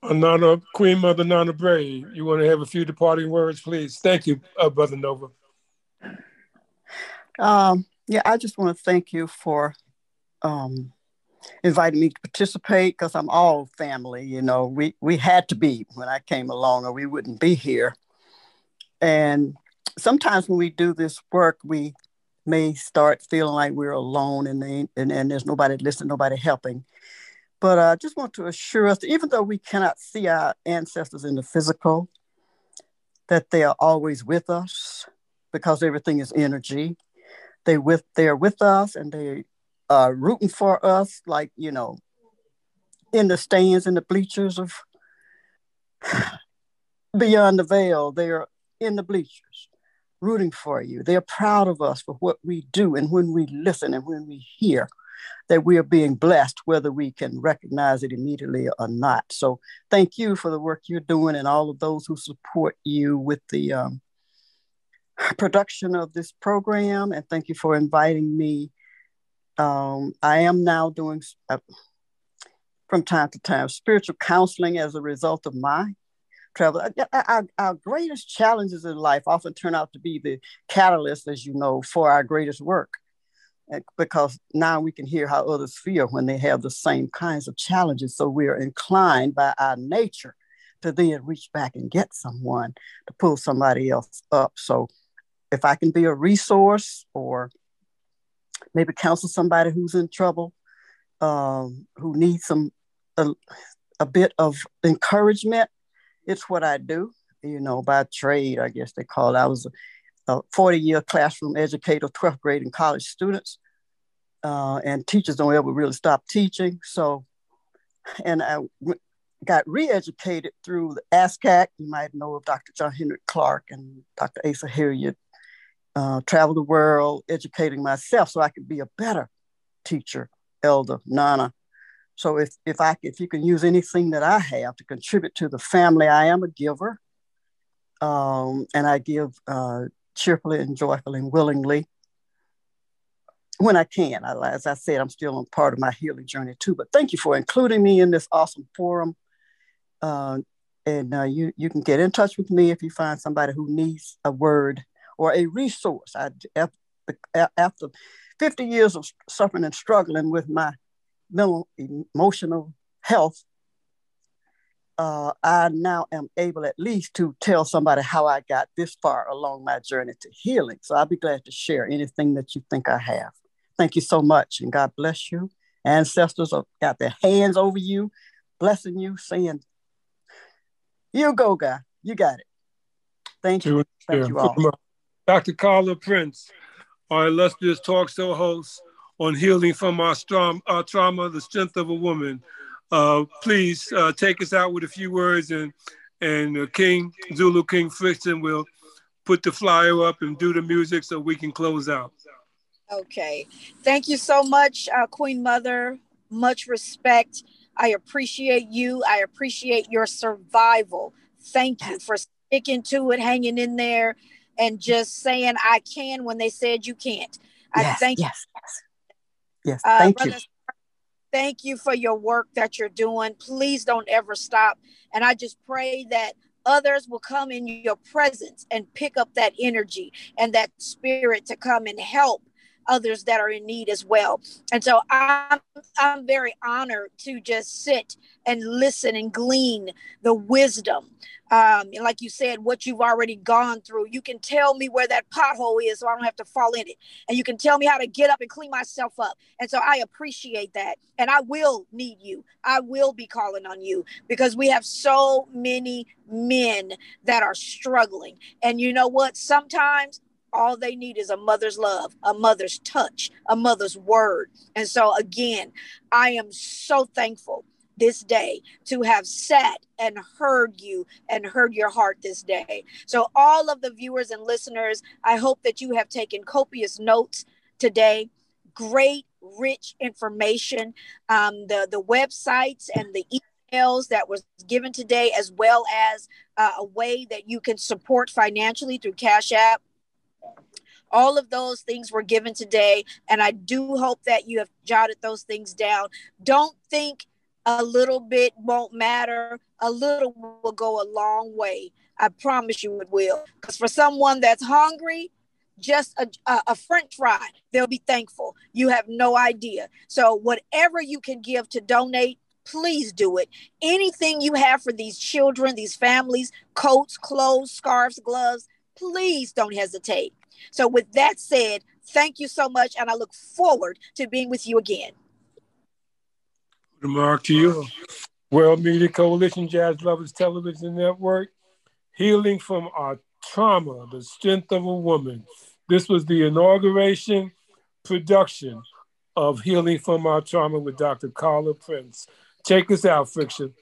[SPEAKER 2] Nana, Queen Mother Nana Bray, you want to have a few departing words, please? Thank you, uh, Brother Nova.
[SPEAKER 5] Um, yeah, I just want to thank you for um, inviting me to participate because I'm all family. You know, we we had to be when I came along, or we wouldn't be here. And sometimes when we do this work, we may start feeling like we're alone and, they, and, and there's nobody listening, nobody helping. But uh, I just want to assure us, even though we cannot see our ancestors in the physical, that they are always with us because everything is energy. They with they are with us and they are rooting for us, like you know, in the stands in the bleachers of beyond the veil. They are in the bleachers rooting for you. They're proud of us for what we do and when we listen and when we hear that we are being blessed, whether we can recognize it immediately or not. So, thank you for the work you're doing and all of those who support you with the um, production of this program. And thank you for inviting me. Um, I am now doing, uh, from time to time, spiritual counseling as a result of my travel. Our, our, greatest challenges in life often turn out to be the catalyst, as you know, for our greatest work. Because now we can hear how others feel when they have the same kinds of challenges. So we are inclined by our nature to then reach back and get someone to pull somebody else up. So if I can be a resource or maybe counsel somebody who's in trouble, um, who needs some a, a bit of encouragement, it's what I do, you know, by trade, I guess they call it. I was a 40 year classroom educator, 12th grade and college students. Uh, and teachers don't ever really stop teaching. So, and I w- got re-educated through the ASCAC. You might know of Dr. John Henrik Clarke and Dr. Asa Hilliard. Uh, traveled the world, educating myself so I could be a better teacher, elder, nana, so if if I if you can use anything that I have to contribute to the family, I am a giver. um, and I give uh, cheerfully and joyfully and willingly when I can. I, as I said, I'm still on part of my healing journey too. But thank you for including me in this awesome forum. Uh, and uh, you you can get in touch with me if you find somebody who needs a word or a resource. I, after 50 years of suffering and struggling with my mental emotional health, uh, I now am able at least to tell somebody how I got this far along my journey to healing. So I'll be glad to share anything that you think I have. Thank you so much, and God bless you. Ancestors have got their hands over you, blessing you, saying, You go, guy. You got it. Thank you. Thank you all.
[SPEAKER 2] Dr. Carla Prince, our illustrious talk show host on healing from our, our trauma, the strength of a woman. Uh, please uh, take us out with a few words, and and uh, King Zulu King Friction will put the flyer up and do the music so we can close out.
[SPEAKER 1] Okay, thank you so much, uh, Queen Mother. Much respect. I appreciate you. I appreciate your survival. Thank you for sticking to it, hanging in there, and just saying I can when they said you can't. I
[SPEAKER 5] yes,
[SPEAKER 1] thank
[SPEAKER 5] yes,
[SPEAKER 1] you.
[SPEAKER 5] Yes. Uh, thank
[SPEAKER 1] you. Thank you for your work that you're doing. Please don't ever stop. And I just pray that others will come in your presence and pick up that energy and that spirit to come and help others that are in need as well. And so I'm I'm very honored to just sit and listen and glean the wisdom. Um, and like you said, what you've already gone through, you can tell me where that pothole is so I don't have to fall in it. And you can tell me how to get up and clean myself up. And so I appreciate that. And I will need you. I will be calling on you because we have so many men that are struggling. And you know what? Sometimes all they need is a mother's love, a mother's touch, a mother's word. And so, again, I am so thankful this day to have sat and heard you and heard your heart this day. So, all of the viewers and listeners, I hope that you have taken copious notes today. Great, rich information. Um, the the websites and the emails that was given today, as well as uh, a way that you can support financially through Cash App all of those things were given today. And I do hope that you have jotted those things down. Don't think a little bit won't matter. A little will go a long way. I promise you it will. Because for someone that's hungry, just a, a, a, french fry, they'll be thankful. You have no idea. So, whatever you can give to donate, please do it. Anything you have for these children, these families, coats, clothes, scarves, gloves, please don't hesitate. So, with that said, thank you so much, and I look forward to being with you again.
[SPEAKER 2] Remark to you. World Media Coalition Jazz Lovers Television Network, Healing from Our Trauma, the Strength of a Woman. This was the inauguration production of Healing from Our Trauma with Dr. Carla Prince. Take us out, Friction.